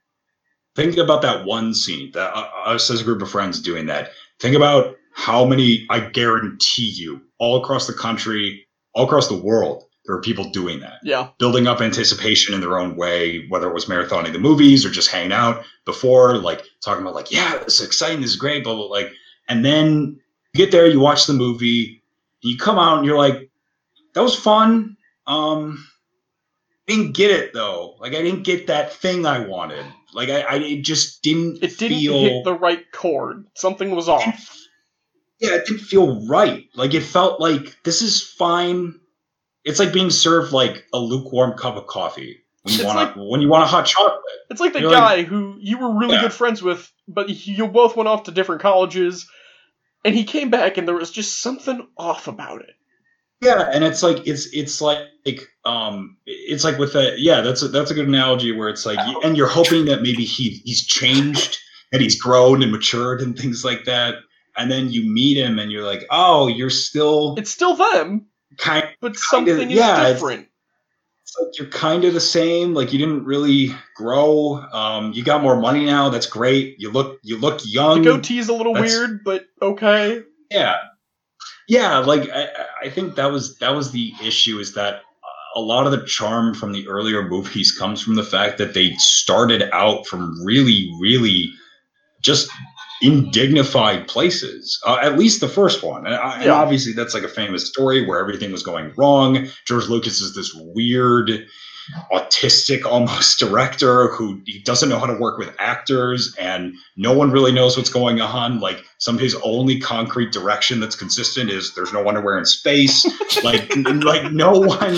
think about that one scene that uh, us as a group of friends doing that think about how many i guarantee you all across the country all across the world there are people doing that. Yeah, building up anticipation in their own way whether it was marathoning the movies or just hanging out before like talking about like yeah this is exciting this is great blah blah like and then you get there you watch the movie you come out and you're like that was fun. Um didn't get it though. Like i didn't get that thing i wanted. Like i, I it just didn't it didn't feel hit the right chord. Something was off. Yeah, it didn't feel right. Like it felt like this is fine. It's like being served like a lukewarm cup of coffee when you It's want like- when you want a hot chocolate. It's like the You're guy like- who you were really Yeah. good friends with, but you both went off to different colleges, and he came back and there was just something off about it. Yeah, and it's like it's it's like um it's like with a yeah that's a, that's a good analogy where it's like and you're hoping that maybe he he's changed and he's grown and matured and things like that and then you meet him and you're like oh you're still It's still them, kind but something yeah, is it's- different. it's like you're kind of the same like you didn't really grow um you got more money now that's great you look you look young. The goatee's a little that's- weird, but okay. yeah yeah like I, I think that was that was the issue is that a lot of the charm from the earlier movies comes from the fact that they started out from really really just indignified places uh, at least the first one. And, I- and obviously that's like a famous story where everything was going wrong. George lucas is this weird autistic almost director who he doesn't know how to work with actors and no one really knows what's going on. Like some of his only concrete direction that's consistent is there's no underwear in space. Like like no one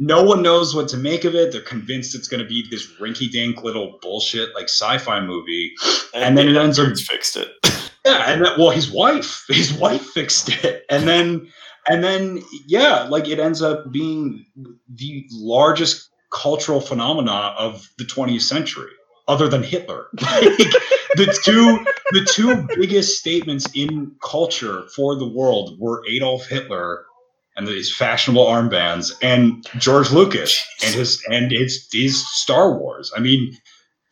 no one knows what to make of it. They're convinced it's going to be this rinky-dink little bullshit like sci-fi movie. And then it ends up- fixed it. Yeah, and that, well, his wife, his wife fixed it, and then, and then, yeah, like it ends up being the largest cultural phenomena of the 20th century, other than Hitler. Like the two, the two biggest statements in culture for the world were Adolf Hitler and his fashionable armbands, and George Lucas and his and his his Star Wars. I mean,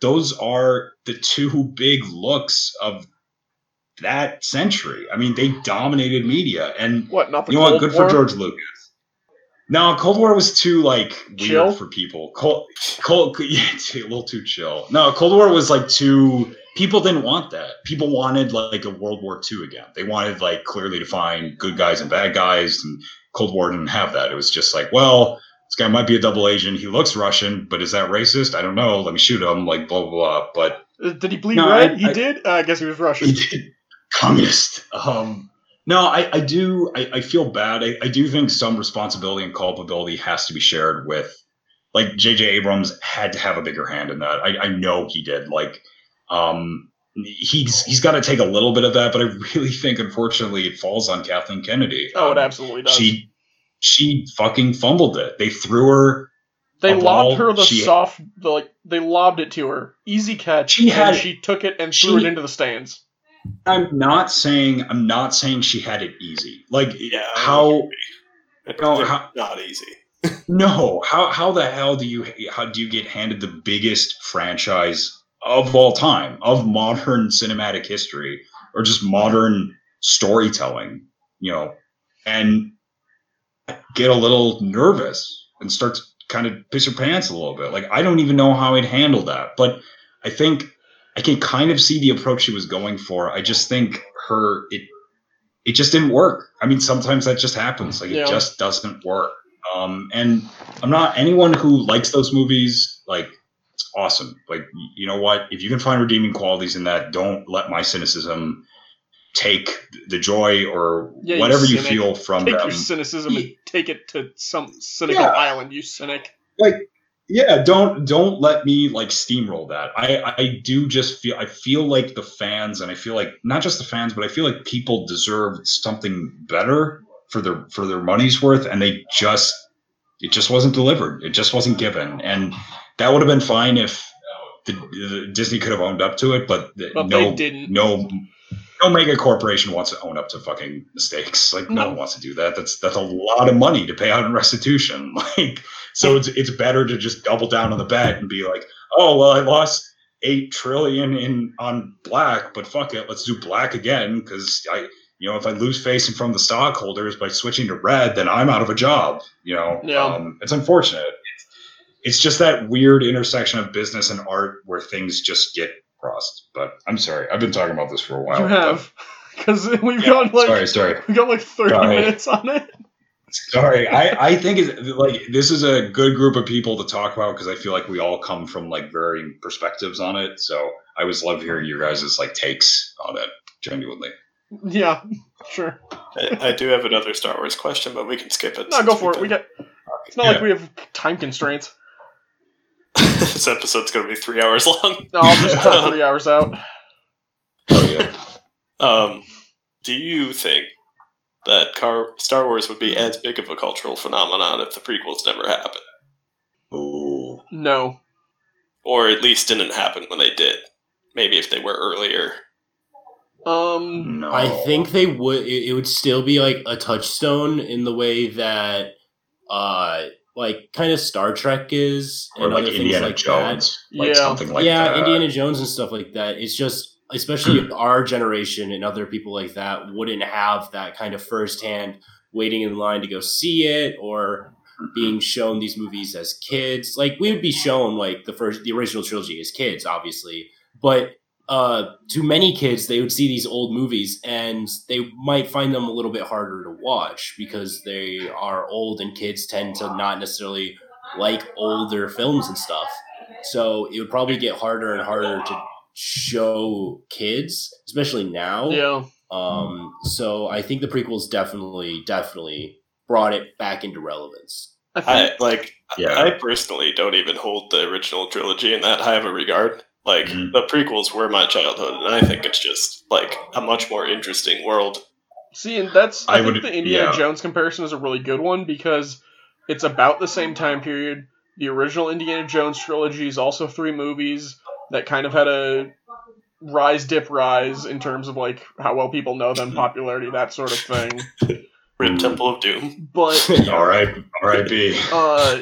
those are the two big looks of that century. I mean, they dominated media, and What? Not the you know what? Good War? for George Lucas. No, Cold War was too like weird Chill? for people. Cold, Cold, yeah, it's a little too chill. No, Cold War was like too. People didn't want that. People wanted like a World War II again. They wanted like clearly defined good guys and bad guys, and Cold War didn't have that. It was just like, well, this guy might be a double agent. He looks Russian, but is that racist? I don't know. Let me shoot him. Like blah blah blah. But Uh, Did he bleed No, red? I- he I- did. Uh, I guess he was Russian. he did communist. Um, no, I, I do. I, I feel bad. I, I do think some responsibility and culpability has to be shared with, like J.J. Abrams had to have a bigger hand in that. I, I know he did. Like, um, he's he's got to take a little bit of that, but I really think, unfortunately, it falls on Kathleen Kennedy. Oh, it Um, absolutely does. She she fucking fumbled it. They threw her. they a lobbed ball, her the she- soft, the, like they lobbed it to her, easy catch. She and had- she took it and she- threw it into the stands. I'm not saying I'm not saying she had it easy. Like Yeah, how No, how- not easy. No, how how the hell do you how do you get handed the biggest franchise of all time of modern cinematic history or just modern storytelling, you know, and get a little nervous and start to kind of piss your pants a little bit. Like I don't even know how I'd handle that, but I think I can kind of see the approach she was going for. I just think her it it just didn't work. I mean, sometimes that just happens. Like Yeah. it just doesn't work. Um, and I'm not anyone who likes those movies. Like it's awesome. Like you know what? If you can find redeeming qualities in that, don't let my cynicism take the joy or Yeah, whatever you cynic. feel from Take them. your cynicism and take it to some cynical Yeah. island, you cynic. Like, yeah don't don't let me like steamroll that i i do just feel i feel like the fans and i feel like not just the fans but i feel like people deserve something better for their for their money's worth and they just it just wasn't delivered it just wasn't given and that would have been fine if the, the disney could have owned up to it but, the- But no no no mega corporation wants to own up to fucking mistakes. Like no, No. one wants to do that. That's that's a lot of money to pay out in restitution. Like so it's it's better to just double down on the bet and be like, oh well, I lost eight trillion in on black, but fuck it, let's do black again because I you know if I lose facing from the stockholders by switching to red, then I'm out of a job. You know, Yeah. um, it's unfortunate. It's, it's just that weird intersection of business and art where things just get crossed. But I'm sorry, I've been talking about this for a while. you but- have. Because we've Yeah, got like sorry, sorry, we got like thirty Sorry. minutes on it. sorry. I, I think it's like this is a good group of people to talk about because I feel like we all come from like varying perspectives on it. So I always love hearing your guys' like takes on it. Genuinely, Yeah, sure. I, I do have another Star Wars question, but we can skip it. No, since go for it. We been- got. It's not like we have time constraints. This episode's going to be three hours long. No, I'll just cut three hours out. oh yeah. Um, do you think that Car- Star Wars would be as big of a cultural phenomenon if the prequels never happened, Ooh. No. or at least didn't happen when they did? Maybe if they were earlier. Um. No. I think they would. It, it would still be like a touchstone in the way that, uh, like kind of Star Trek is, or and like other things Indiana like Jones, like Yeah. something that. like yeah, that. Indiana Jones and stuff like that. It's just, especially our generation and other people like that wouldn't have that kind of firsthand waiting in line to go see it or being shown these movies as kids. Like we would be shown like the first, the original trilogy as kids, obviously, but uh, to many kids, they would see these old movies and they might find them a little bit harder to watch because they are old and kids tend to not necessarily like older films and stuff. So it would probably get harder and harder to show kids, especially now. Yeah. Um, so I think the prequels definitely, definitely brought it back into relevance. I think I like. Yeah. I personally don't even hold the original trilogy in that high of a regard. Like Mhm. the prequels were my childhood, and I think it's just like a much more interesting world. See, and that's I, I think would- the Indiana yeah. Jones comparison is a really good one because it's about the same time period. The original Indiana Jones trilogy is also three movies that kind of had a rise, dip, rise in terms of like how well people know them, popularity, that sort of thing. Rim Mhm. Temple of Doom. But All right, R.I.P. uh,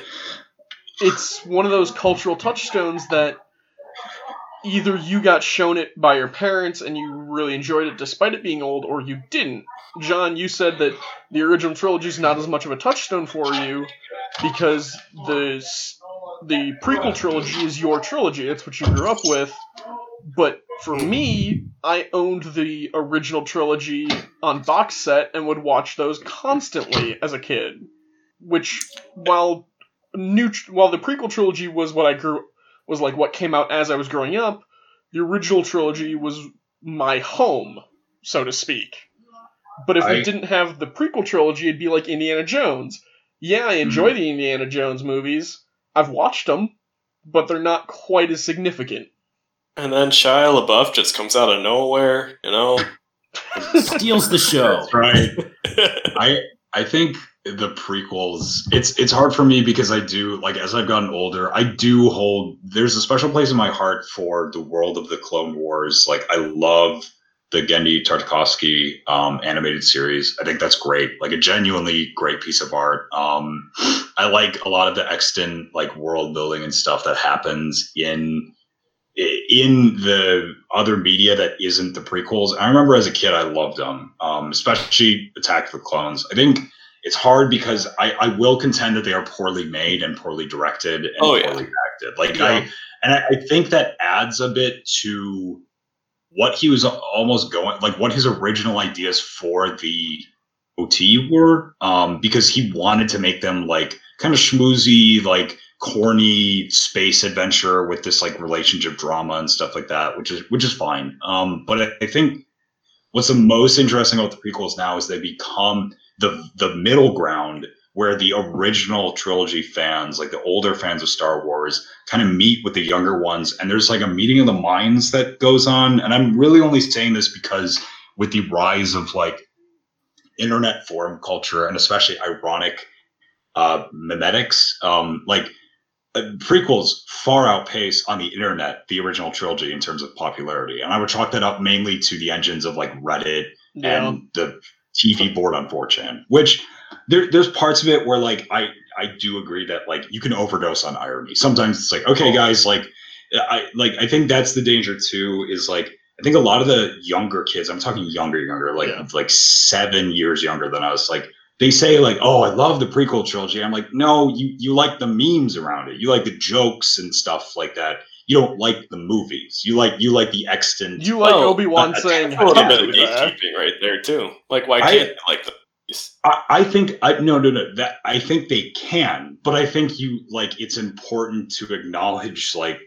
it's one of those cultural touchstones that either you got shown it by your parents and you really enjoyed it despite it being old, or you didn't. John, you said that the original trilogy is not as much of a touchstone for you because the the prequel trilogy is your trilogy. That's what you grew up with. But for me, I owned the original trilogy on box set and would watch those constantly as a kid. Which, while new, while the prequel trilogy was what I grew was like what came out as I was growing up, the original trilogy was my home, so to speak. But if we didn't have the prequel trilogy, it'd be like Indiana Jones. Yeah, I enjoy hmm. the Indiana Jones movies. I've watched them, but they're not quite as significant. And then Shia LaBeouf just comes out of nowhere, you know. Steals the show. That's right. I I think the prequels it's it's hard for me because I do like as I've gotten older, I do hold there's a special place in my heart for the world of the Clone Wars. Like I love the Genndy Tartakovsky um, animated series. I think that's great. Like a genuinely great piece of art. Um, I like a lot of the extant like world building and stuff that happens in in the other media that isn't the prequels. I remember as a kid, I loved them, um, especially Attack of the Clones. I think it's hard because I, I will contend that they are poorly made and poorly directed and Oh, yeah. poorly acted. Like Yeah. I and I, I think that adds a bit to what he was almost going like what his original ideas for the OT were, um, because he wanted to make them like kind of schmoozy, like corny space adventure with this like relationship drama and stuff like that, which is which is fine. Um, but I, I think what's the most interesting about the prequels now is they become the the middle ground where the original trilogy fans, like the older fans of Star Wars, kind of meet with the younger ones, and there's like a meeting of the minds that goes on. And I'm really only saying this because with the rise of like internet forum culture and especially ironic uh, memetics, um, like uh, prequels far outpace on the internet the original trilogy in terms of popularity, and I would chalk that up mainly to the engines of like Reddit Yeah. and the TV board on 4chan, which there, there's parts of it where like I I do agree that like you can overdose on irony. Sometimes it's like okay guys like I like I think that's the danger too is like I think a lot of the younger kids I'm talking younger younger like Yeah. like 7 years younger than us like they say like oh I love the prequel trilogy. I'm like no you you like the memes around it. You like the jokes and stuff like that. You don't like the movies. You like you like the extant You like Well, Obi Wan uh, saying, a little bit of gatekeeping right there too. Like, why can't they like the? I, I think I no no no that I think they can, but I think you like it's important to acknowledge like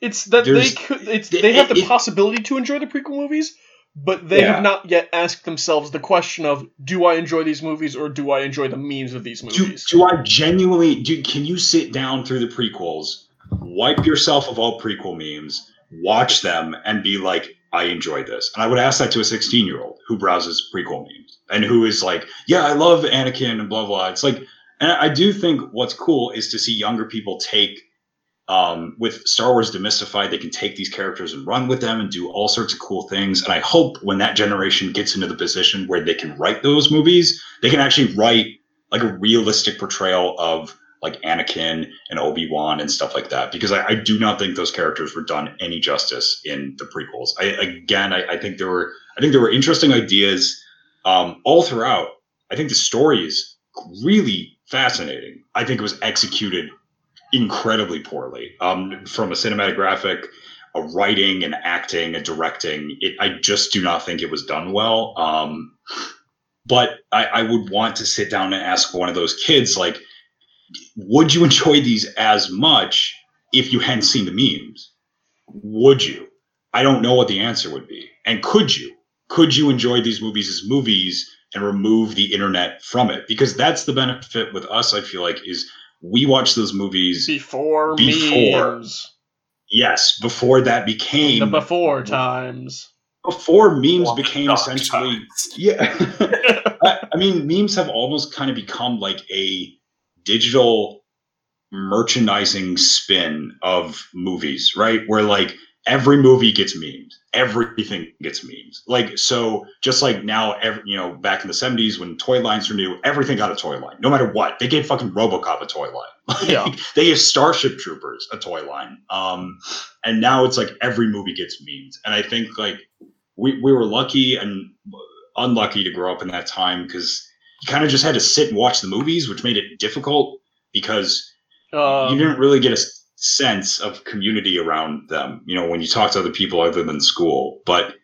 It's that they could. It's it- they have the it- possibility to enjoy the prequel movies, but they Yeah. have not yet asked themselves the question of, "Do I enjoy these movies or do I enjoy the memes of these do, movies?" do I genuinely do can you sit down through the prequels, wipe yourself of all prequel memes, watch them and be like I enjoy this. And I would ask that to a 16 year old who browses prequel memes and who is like, yeah, I love Anakin and blah, blah. It's like, and I do think what's cool is to see younger people take, um, with Star Wars demystified, they can take these characters and run with them and do all sorts of cool things. And I hope when that generation gets into the position where they can write those movies, they can actually write like a realistic portrayal of like Anakin and Obi Wan and stuff like that. Because I, I do not think those characters were done any justice in the prequels. I again, I, I think there were I think there were interesting ideas um, all throughout. I think the story is really fascinating. I think it was executed incredibly poorly um, from a cinematographic, a writing, and acting, and directing. It, I just do not think it was done well. Um, but I, I would want to sit down and ask one of those kids, like, would you enjoy these as much if you hadn't seen the memes? Would you? I don't know what the answer would be. And could you? Could you enjoy these movies as movies and remove the internet from it because that's the benefit with us. I feel like is we watch those movies. Before, Before. memes. Yes, before that became The before times. before memes Well, became dark essentially times. yeah. I, I mean, memes have almost kind of become like a digital merchandising spin of movies, right? Where like every movie gets memes, everything gets memes. Like so, just like now, every, you know, back in the '70s when toy lines were new, everything got a toy line, no matter what. They gave fucking RoboCop a toy line. Like, Yeah. they gave Starship Troopers a toy line. Um, and now it's like every movie gets memes, and I think like we we were lucky and unlucky to grow up in that time because you kind of just had to sit and watch the movies, which made it difficult because Um, you didn't really get a sense of community around them. You know, when you talk to other people other than school. But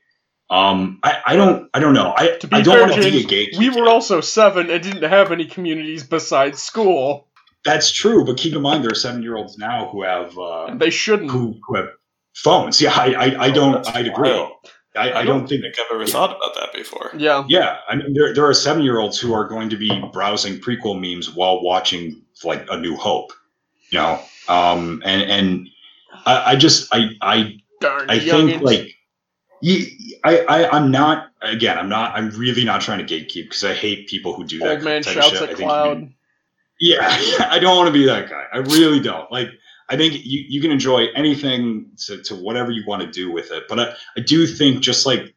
um, I, I don't I don't know. I to be I don't want to be a gatekeeper. we were also seven and didn't have any communities besides school. That's true, but keep in mind there are seven year olds now who have uh, they shouldn't. who who have phones. Yeah, I I, I Oh, don't. I'd agree. wild. I, I don't think think I've ever thought about that before. Yeah. Yeah, I mean, there there are seven year olds who are going to be browsing prequel memes while watching like A New Hope, you know. Um, and and I, I just I I Darn I youngins. think like you, I I I'm not again I'm not I'm really not trying to gatekeep because I hate people who do that. Old man shouts at think cloud. you- yeah, I don't want to be that guy. I really don't. Like, I think you, you can enjoy anything to, to whatever you want to do with it. But I, I do think just like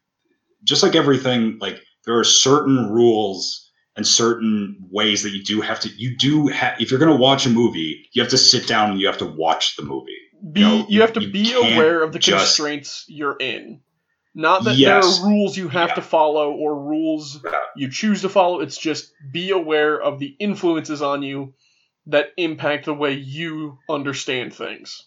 just like everything, like there are certain rules and certain ways that you do have to you do have if you're gonna watch a movie, you have to sit down and you have to watch the movie. Be No, you have to you be aware of the just- constraints you're in. Not that Yes. there are rules you have Yeah. to follow or rules Yeah. you choose to follow. It's just be aware of the influences on you that impact the way you understand things.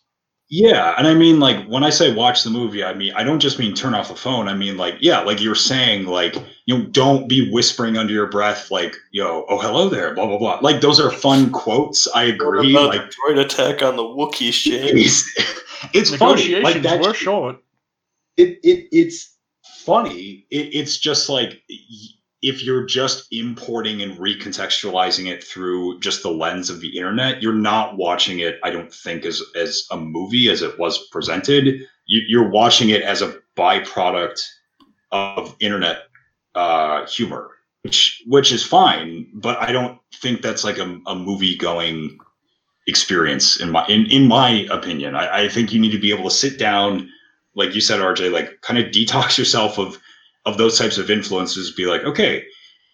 Yeah, and I mean like when I say watch the movie, I mean I don't just mean turn off the phone. I mean like yeah, like you're saying like you know don't be whispering under your breath like yo oh hello there blah blah blah. Like those are fun quotes. I What agree. about Like the droid attack on the Wookiee ship? it's, it's funny. Like that. were short. It, it it's funny. It, it's just like y- if you're just importing and recontextualizing it through just the lens of the internet, you're not watching it. I don't think as as a movie as it was presented. You, you're watching it as a byproduct of internet uh, humor, which which is fine. But I don't think that's like a, a movie going experience in my in, in my opinion. I, I think you need to be able to sit down, like you said, RJ, like kind of detox yourself of of those types of influences. Be like, okay,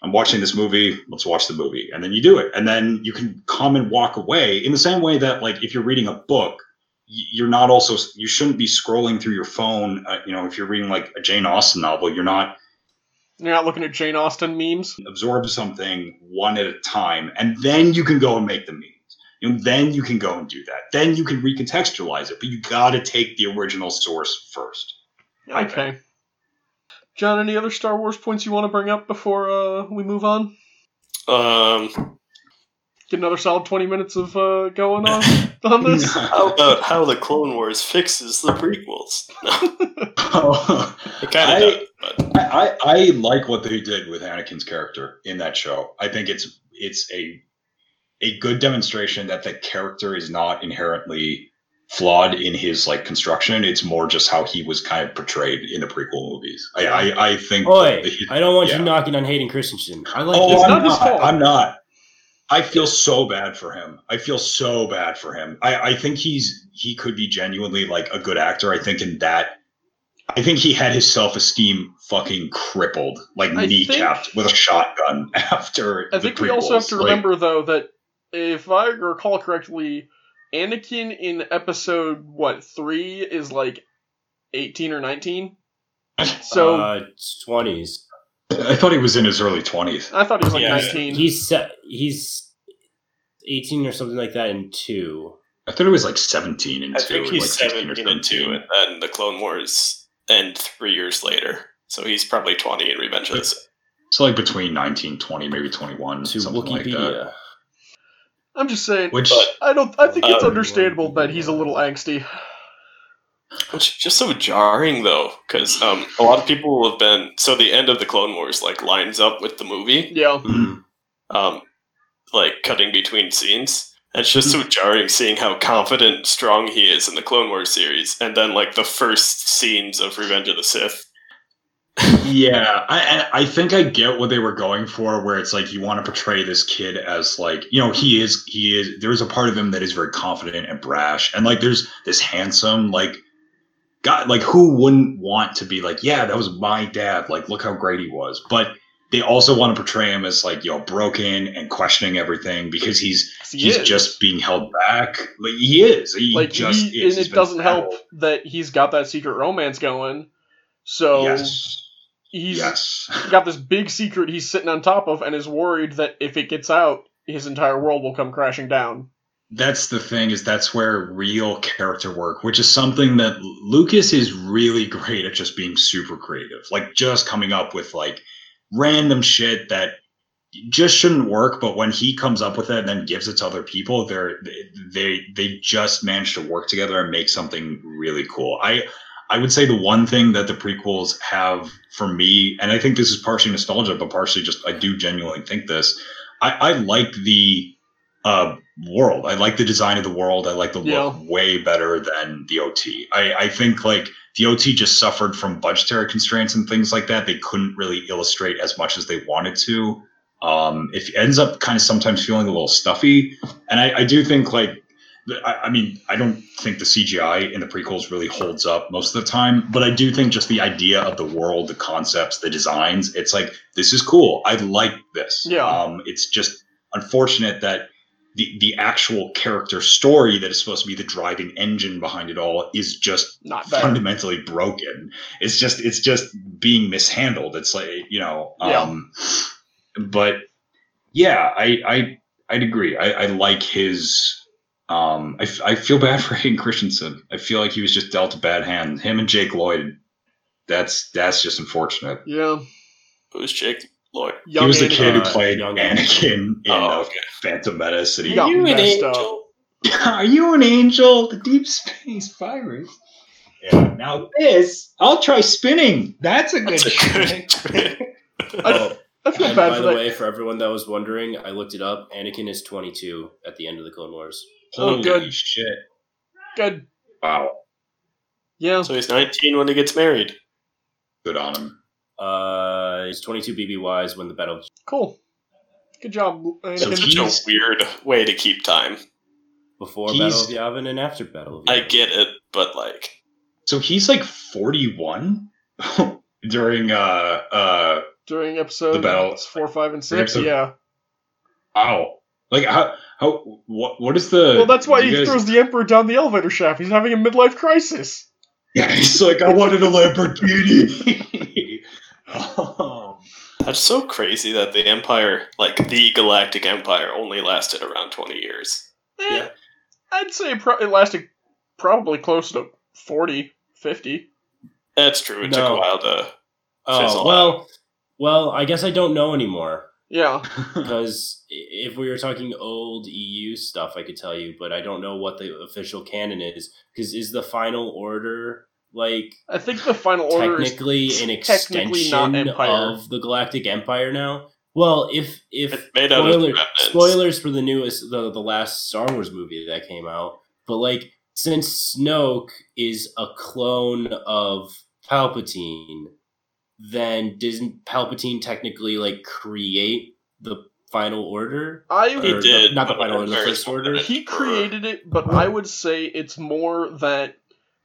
I'm watching this movie. Let's watch the movie, and then you do it, and then you can come and walk away in the same way that like if you're reading a book. You're not also you shouldn't be scrolling through your phone. Uh, you know, if you're reading like a Jane Austen novel, you're not You're not looking at Jane Austen memes. absorb something one at a time, and then you can go and make the memes. You know, then you can go and do that. Then you can recontextualize it, but you got to take the original source first. I Okay. John, any other Star Wars points you want to bring up before uh, we move on? Um, Get another solid 20 minutes of uh, going on on this? how about how the Clone Wars fixes the prequels? It kind I- of does, but I, I, I like what they did with Anakin's character in that show. I think it's it's a a good demonstration that the character is not inherently flawed in his like construction. It's more just how he was kind of portrayed in the prequel movies. I I, I think. Boy, the- I don't want yeah. you knocking on Hayden Christensen. I like. Oh, it's I'm, not his not. fault. I'm not. I feel so bad for him. I feel so bad for him. I, I think he's he could be genuinely like a good actor. I think in that I think he had his self esteem fucking crippled, like I kneecapped think- with a shotgun after. I the think we also have to Like, remember, though, that if I recall correctly, Anakin in episode, what, 3 is like 18 or 19? So uh, 20s. I thought he was in his early twenties. I thought he was like Yeah, 19. He's he's 18 or something like that in 2. I thought he was like seventeen and I two. think or, he's like 17 and 2, and then the Clone Wars end three years later. So he's probably 20 in Revenge of the Sith. So like between 19, 20, maybe twenty one, To something like that. Wikipedia. I'm just saying, Which I don't. I think it's Uh, understandable that he's a little angsty. Which is just so jarring, though, because um, a lot of people have been. So the end of the Clone Wars like lines up with the movie, Yeah. Mhm. um, like cutting between scenes. And it's just so jarring seeing how confident, strong he is in the Clone Wars series, and then like the first scenes of Revenge of the Sith. Yeah, I I think I get what they were going for, where it's like you want to portray this kid as like you know he is he is there is a part of him that is very confident and brash, and like there's this handsome like God like who wouldn't want to be like yeah that was my dad like look how great he was, but they also want to portray him as like you know broken and questioning everything because he's he he's is. just being held back like he is he like just he, is. and He's it doesn't help that he's got that secret romance going. So yes he's yes. got this big secret he's sitting on top of and is worried that if it gets out, his entire world will come crashing down. that's the thing is that's where real character work which is something that lucas is really great at just being super creative. Like just coming up with like random shit that just shouldn't work but when he comes up with it and then gives it to other people they're they they just manage to work together and make something really cool. I i would say the one thing that the prequels have for me and i think this is partially nostalgia but partially just i do genuinely think this i i like the uh world. I like the design of the world. I like the Yeah. look way better than the OT. I, I think like the OT just suffered from budgetary constraints and things like that. They couldn't really illustrate as much as they wanted to. Um, it ends up kind of sometimes feeling a little stuffy. And I, I do think like, I, I mean, I don't think the CGI in the prequels really holds up most of the time, but I do think just the idea of the world, the concepts, the designs, it's like, this is cool. I like this. Yeah. Um, it's just unfortunate that the the actual character story that is supposed to be the driving engine behind it all is just Not bad. fundamentally broken. It's just it's just being mishandled. It's like you know, Yeah. um, but yeah, I I I'd agree. I, I like his. Um, I, f- I feel bad for Hayden Christensen. I feel like he was just dealt a bad hand. Him and Jake Lloyd. That's that's just unfortunate. Yeah. Who's Jake Lloyd? Young he was the Anakin. kid who Uh, played young Anakin in Oh, uh, okay. Phantom Menace. And he, He got messed up. Are you an angel? The deep space virus. Yeah. Now this, I'll try spinning. That's a good That's a trick. good. Oh, I feel and bad by the that. way, for everyone that was wondering, I looked it up. Anakin is 22 at the end of the Clone Wars. Oh, Holy good. shit! Good. Wow. Yeah. so he's 19 when he gets married. Good on him. Uh, he's 22 BBYs when the battle. Cool. Good job, That's Anakin. such a weird way to keep time. Before He's- Battle of Yavin and after Battle of I get it, but like, So he's like forty-one during uh uh During episode The battle- four, five, and six. episode- Yeah. wow. Like how how what what is the Well, that's why he guys- throws the Emperor down the elevator shaft. He's having a midlife crisis. Yeah, he's like I wanted a Lamborghini. oh. that's so crazy that the Empire, like the Galactic Empire, only lasted around 20 years. Eh, Yeah. I'd say pro- it lasted probably close to 40, 50. That's true. It took a while to. Oh Fizzle well, well, I guess I don't know anymore Yeah. because if we were talking old EU stuff, I could tell you, but I don't know what the official canon is. Because is the Final Order like I think the final order is technically an technically extension of the Galactic Empire now? Well, if if It's made out of spoiler- spoilers for the newest the the last Star Wars movie that came out, but like since Snoke is a clone of Palpatine, then didn't Palpatine technically like create the Final Order? I He Or the- did, not the Final Order, the First Order. he created it, but I would say it's more that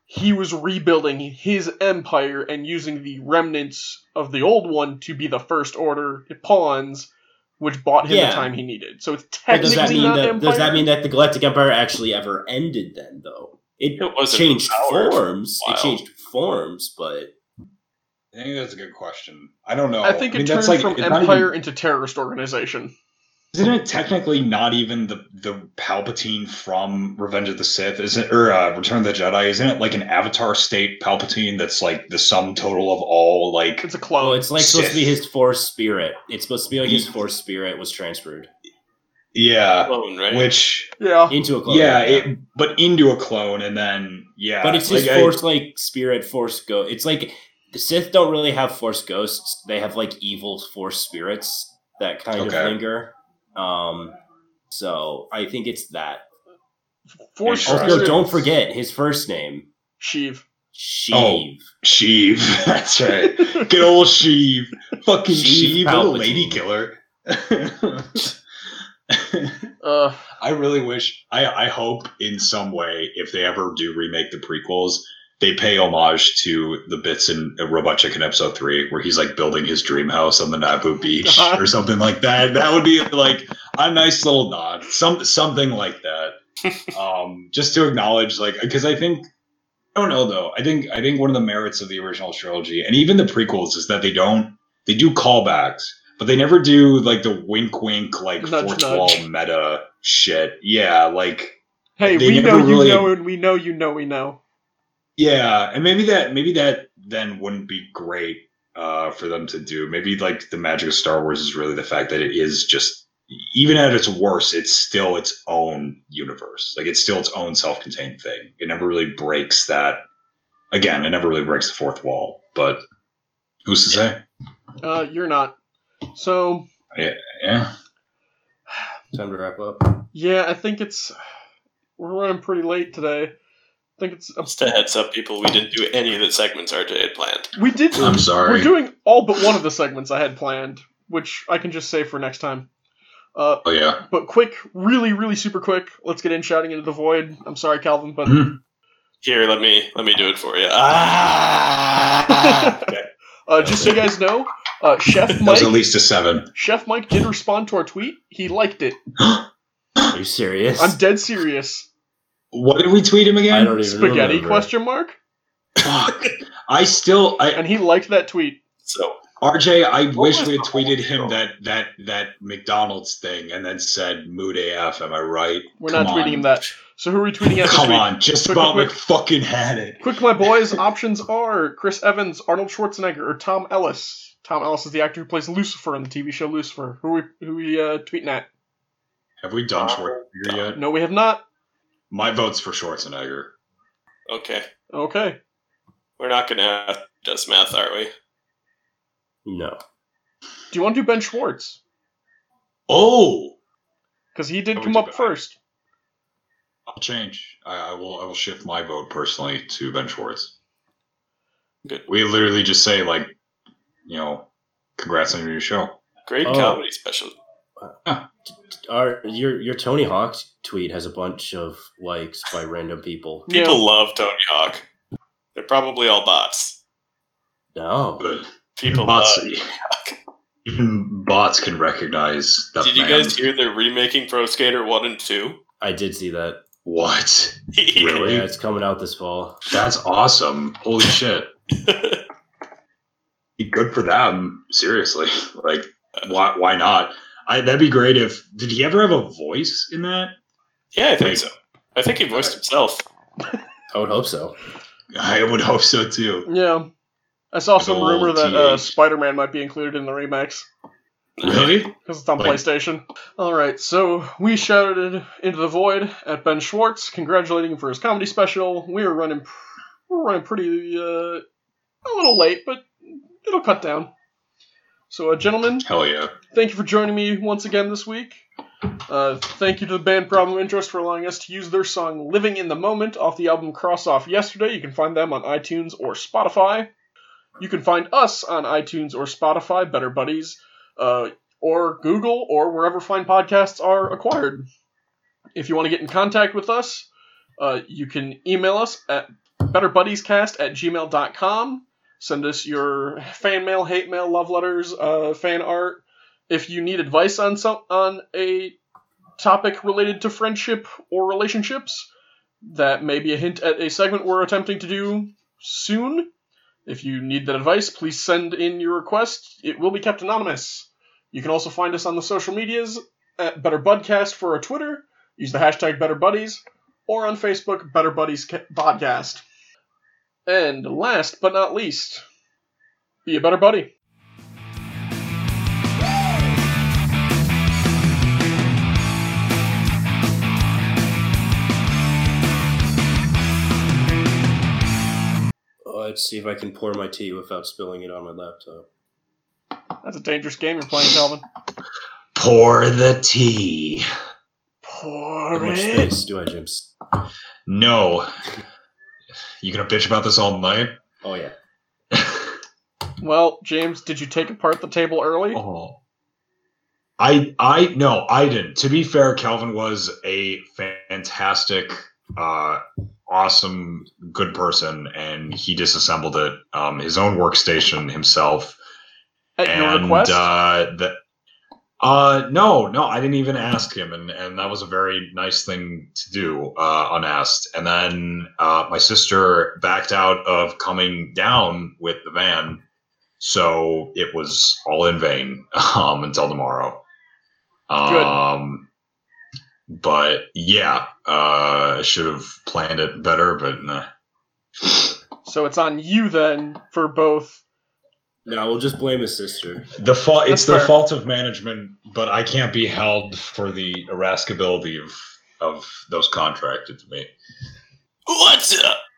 he was rebuilding his empire and using the remnants of the old one to be the first order pawns, which bought him Yeah. the time he needed. So it's But does that technically mean not that empire. does that mean that the Galactic Empire actually ever ended then though? It, It changed power for a forms. It changed forms, but I think that's a good question. I don't know. I think it mean, turned that's like from empire even- into terrorist organization. isn't it technically not even the the Palpatine from Revenge of the Sith? Isn't or uh, Return of the Jedi? Isn't it like an Avatar state Palpatine that's like the sum total of all like? It's a clone. well, it's like supposed to be his Force spirit. It's supposed to be like his Force spirit was transferred. Yeah, Clone, right? which Yeah. into a clone. yeah, it, but into a clone, and then yeah, but it's his like, I- force like spirit force go. It's like the Sith don't really have force ghosts. They have like evil force spirits that kind Okay. of linger. Um, so I think it's that. Force Also, Also, spirits. don't forget his first name, Sheev. Sheev. Sheev. That's right. Good old Sheev. Fucking Sheev Sheev, little lady killer. Uh, I really wish. I I hope in some way, if they ever do remake the prequels, they pay homage to the bits in Robot Chicken episode three, where he's like building his dream house on the Naboo beach or something like that. That would be like a nice little nod, some something like that, um, just to acknowledge, like, because I think. I don't know though. I think I think one of the merits of the original trilogy and even the prequels is that they don't they do callbacks, but they never do like the wink wink like Nudge, fourth nudge. wall meta shit. Yeah, like hey, we know really- you know, and we know you know we know. Yeah, and maybe that maybe that then wouldn't be great uh, for them to do. Maybe like the magic of Star Wars is really the fact that it is just even at its worst, it's still its own universe. Like it's still its own self-contained thing. It never really breaks that. Again, it never really breaks the fourth wall. But who's to say? Uh, you're not. So yeah, Yeah. Time to wrap up. yeah, I think it's we're running pretty late today. I think it's Just a heads up, people, we didn't do any of the segments RJ had planned. we did. I'm sorry. We're doing all but one of the segments I had planned, which I can just say for next time. Uh, Oh yeah. but quick, really, really super quick. Let's get in shouting into the void. I'm sorry, Calvin, but Mhm. Here, let me let me do it for you. Ah! uh, just so you guys know, uh, Chef That Mike, was at least a seven. Chef Mike did respond to our tweet. He liked it. Are you serious? I'm dead serious. What did we tweet him again? I don't even Spaghetti remember. question mark? Fuck. I still, I, And he liked that tweet. so RJ, I wish we had tweeted him deal? that that that McDonald's thing and then said mood AF. Am I right? We're Come not tweeting him that. So who are we tweeting at Come week? on, just Quick, about quick, fucking had it. Quick, my boys. Options are Chris Evans, Arnold Schwarzenegger, or Tom Ellis. Tom Ellis is the actor who plays Lucifer on the TV show Lucifer. Who are we, who are we uh, tweeting at? Have we done Schwarzenegger yet? No, we have not. My vote's for Schwarzenegger. okay, Okay. we're not gonna have just math, are we? No. Do you want to do Ben Schwartz? Oh, Because he did come up that. first. I'll change. I, I will. I will shift my vote personally to Ben Schwartz. Good. We literally just say like, you know, congrats on your new show. Great Oh. comedy special. Our your your Tony Hawk tweet has a bunch of likes by random people. People Yeah. love Tony Hawk. They're probably all bots. No. But People bots, love. even bots can recognize that. Did you guys hear they're remaking Pro Skater One and Two? I did see that. What? Really? Yeah, it's coming out this fall. That's awesome. Holy shit. Good for them. Seriously. Like, uh, why, why not? I, that'd be great if. Did he ever have a voice in that? yeah, I think Like- so. I think he voiced himself. I would hope so. I would hope so too. Yeah. I saw some old rumor that uh, Spider Man might be included in the remakes. Really? Because it's on Like- PlayStation. Alright, so we shouted into the void at Ben Schwartz, congratulating him for his comedy special. We were running, we're running pretty, uh, a little late, but it'll cut down. So, uh, gentlemen, Hell yeah. thank you for joining me once again this week. Uh, thank you to the band Problem Interest for allowing us to use their song Living in the Moment off the album Cross Off Yesterday. You can find them on iTunes or Spotify. You can find us on iTunes or Spotify, Better Buddies, uh, or Google, or wherever fine podcasts are acquired. If you want to get in contact with us, uh, you can email us at betterbuddiescast at gmail.com. Send us your fan mail, hate mail, love letters, uh, fan art. If you need advice on some on a topic related to friendship or relationships, that may be a hint at a segment we're attempting to do soon. If you need that advice, please send in your request. It will be kept anonymous. You can also find us on the social medias at Better Budcast for our Twitter. Use the hashtag Better Buddies, or on Facebook, Better Buddies Ca- Podcast. And last but not least, be a better buddy. Uh, let's see if I can pour my tea without spilling it on my laptop. That's a dangerous game you're playing, Calvin. Pour the tea. Pour How much it. space do I, James? No. You gonna bitch about this all night? Oh yeah. Well, James, did you take apart the table early? Oh. I I no, I didn't. To be fair, Calvin was a fantastic, uh, awesome, good person, and he disassembled it, um, his own workstation himself. At your and request? uh, the, uh, no, no, I didn't even ask him, and and that was a very nice thing to do, uh, unasked. And then uh, my sister backed out of coming down with the van, so it was all in vain um, until tomorrow. Good. Um, but yeah, uh, I should have planned it better, but nah. so it's on you then for both. No, we'll just blame his sister. The fault it's the fault of management, but I can't be held for the irascibility of of those contracted to me. What's up?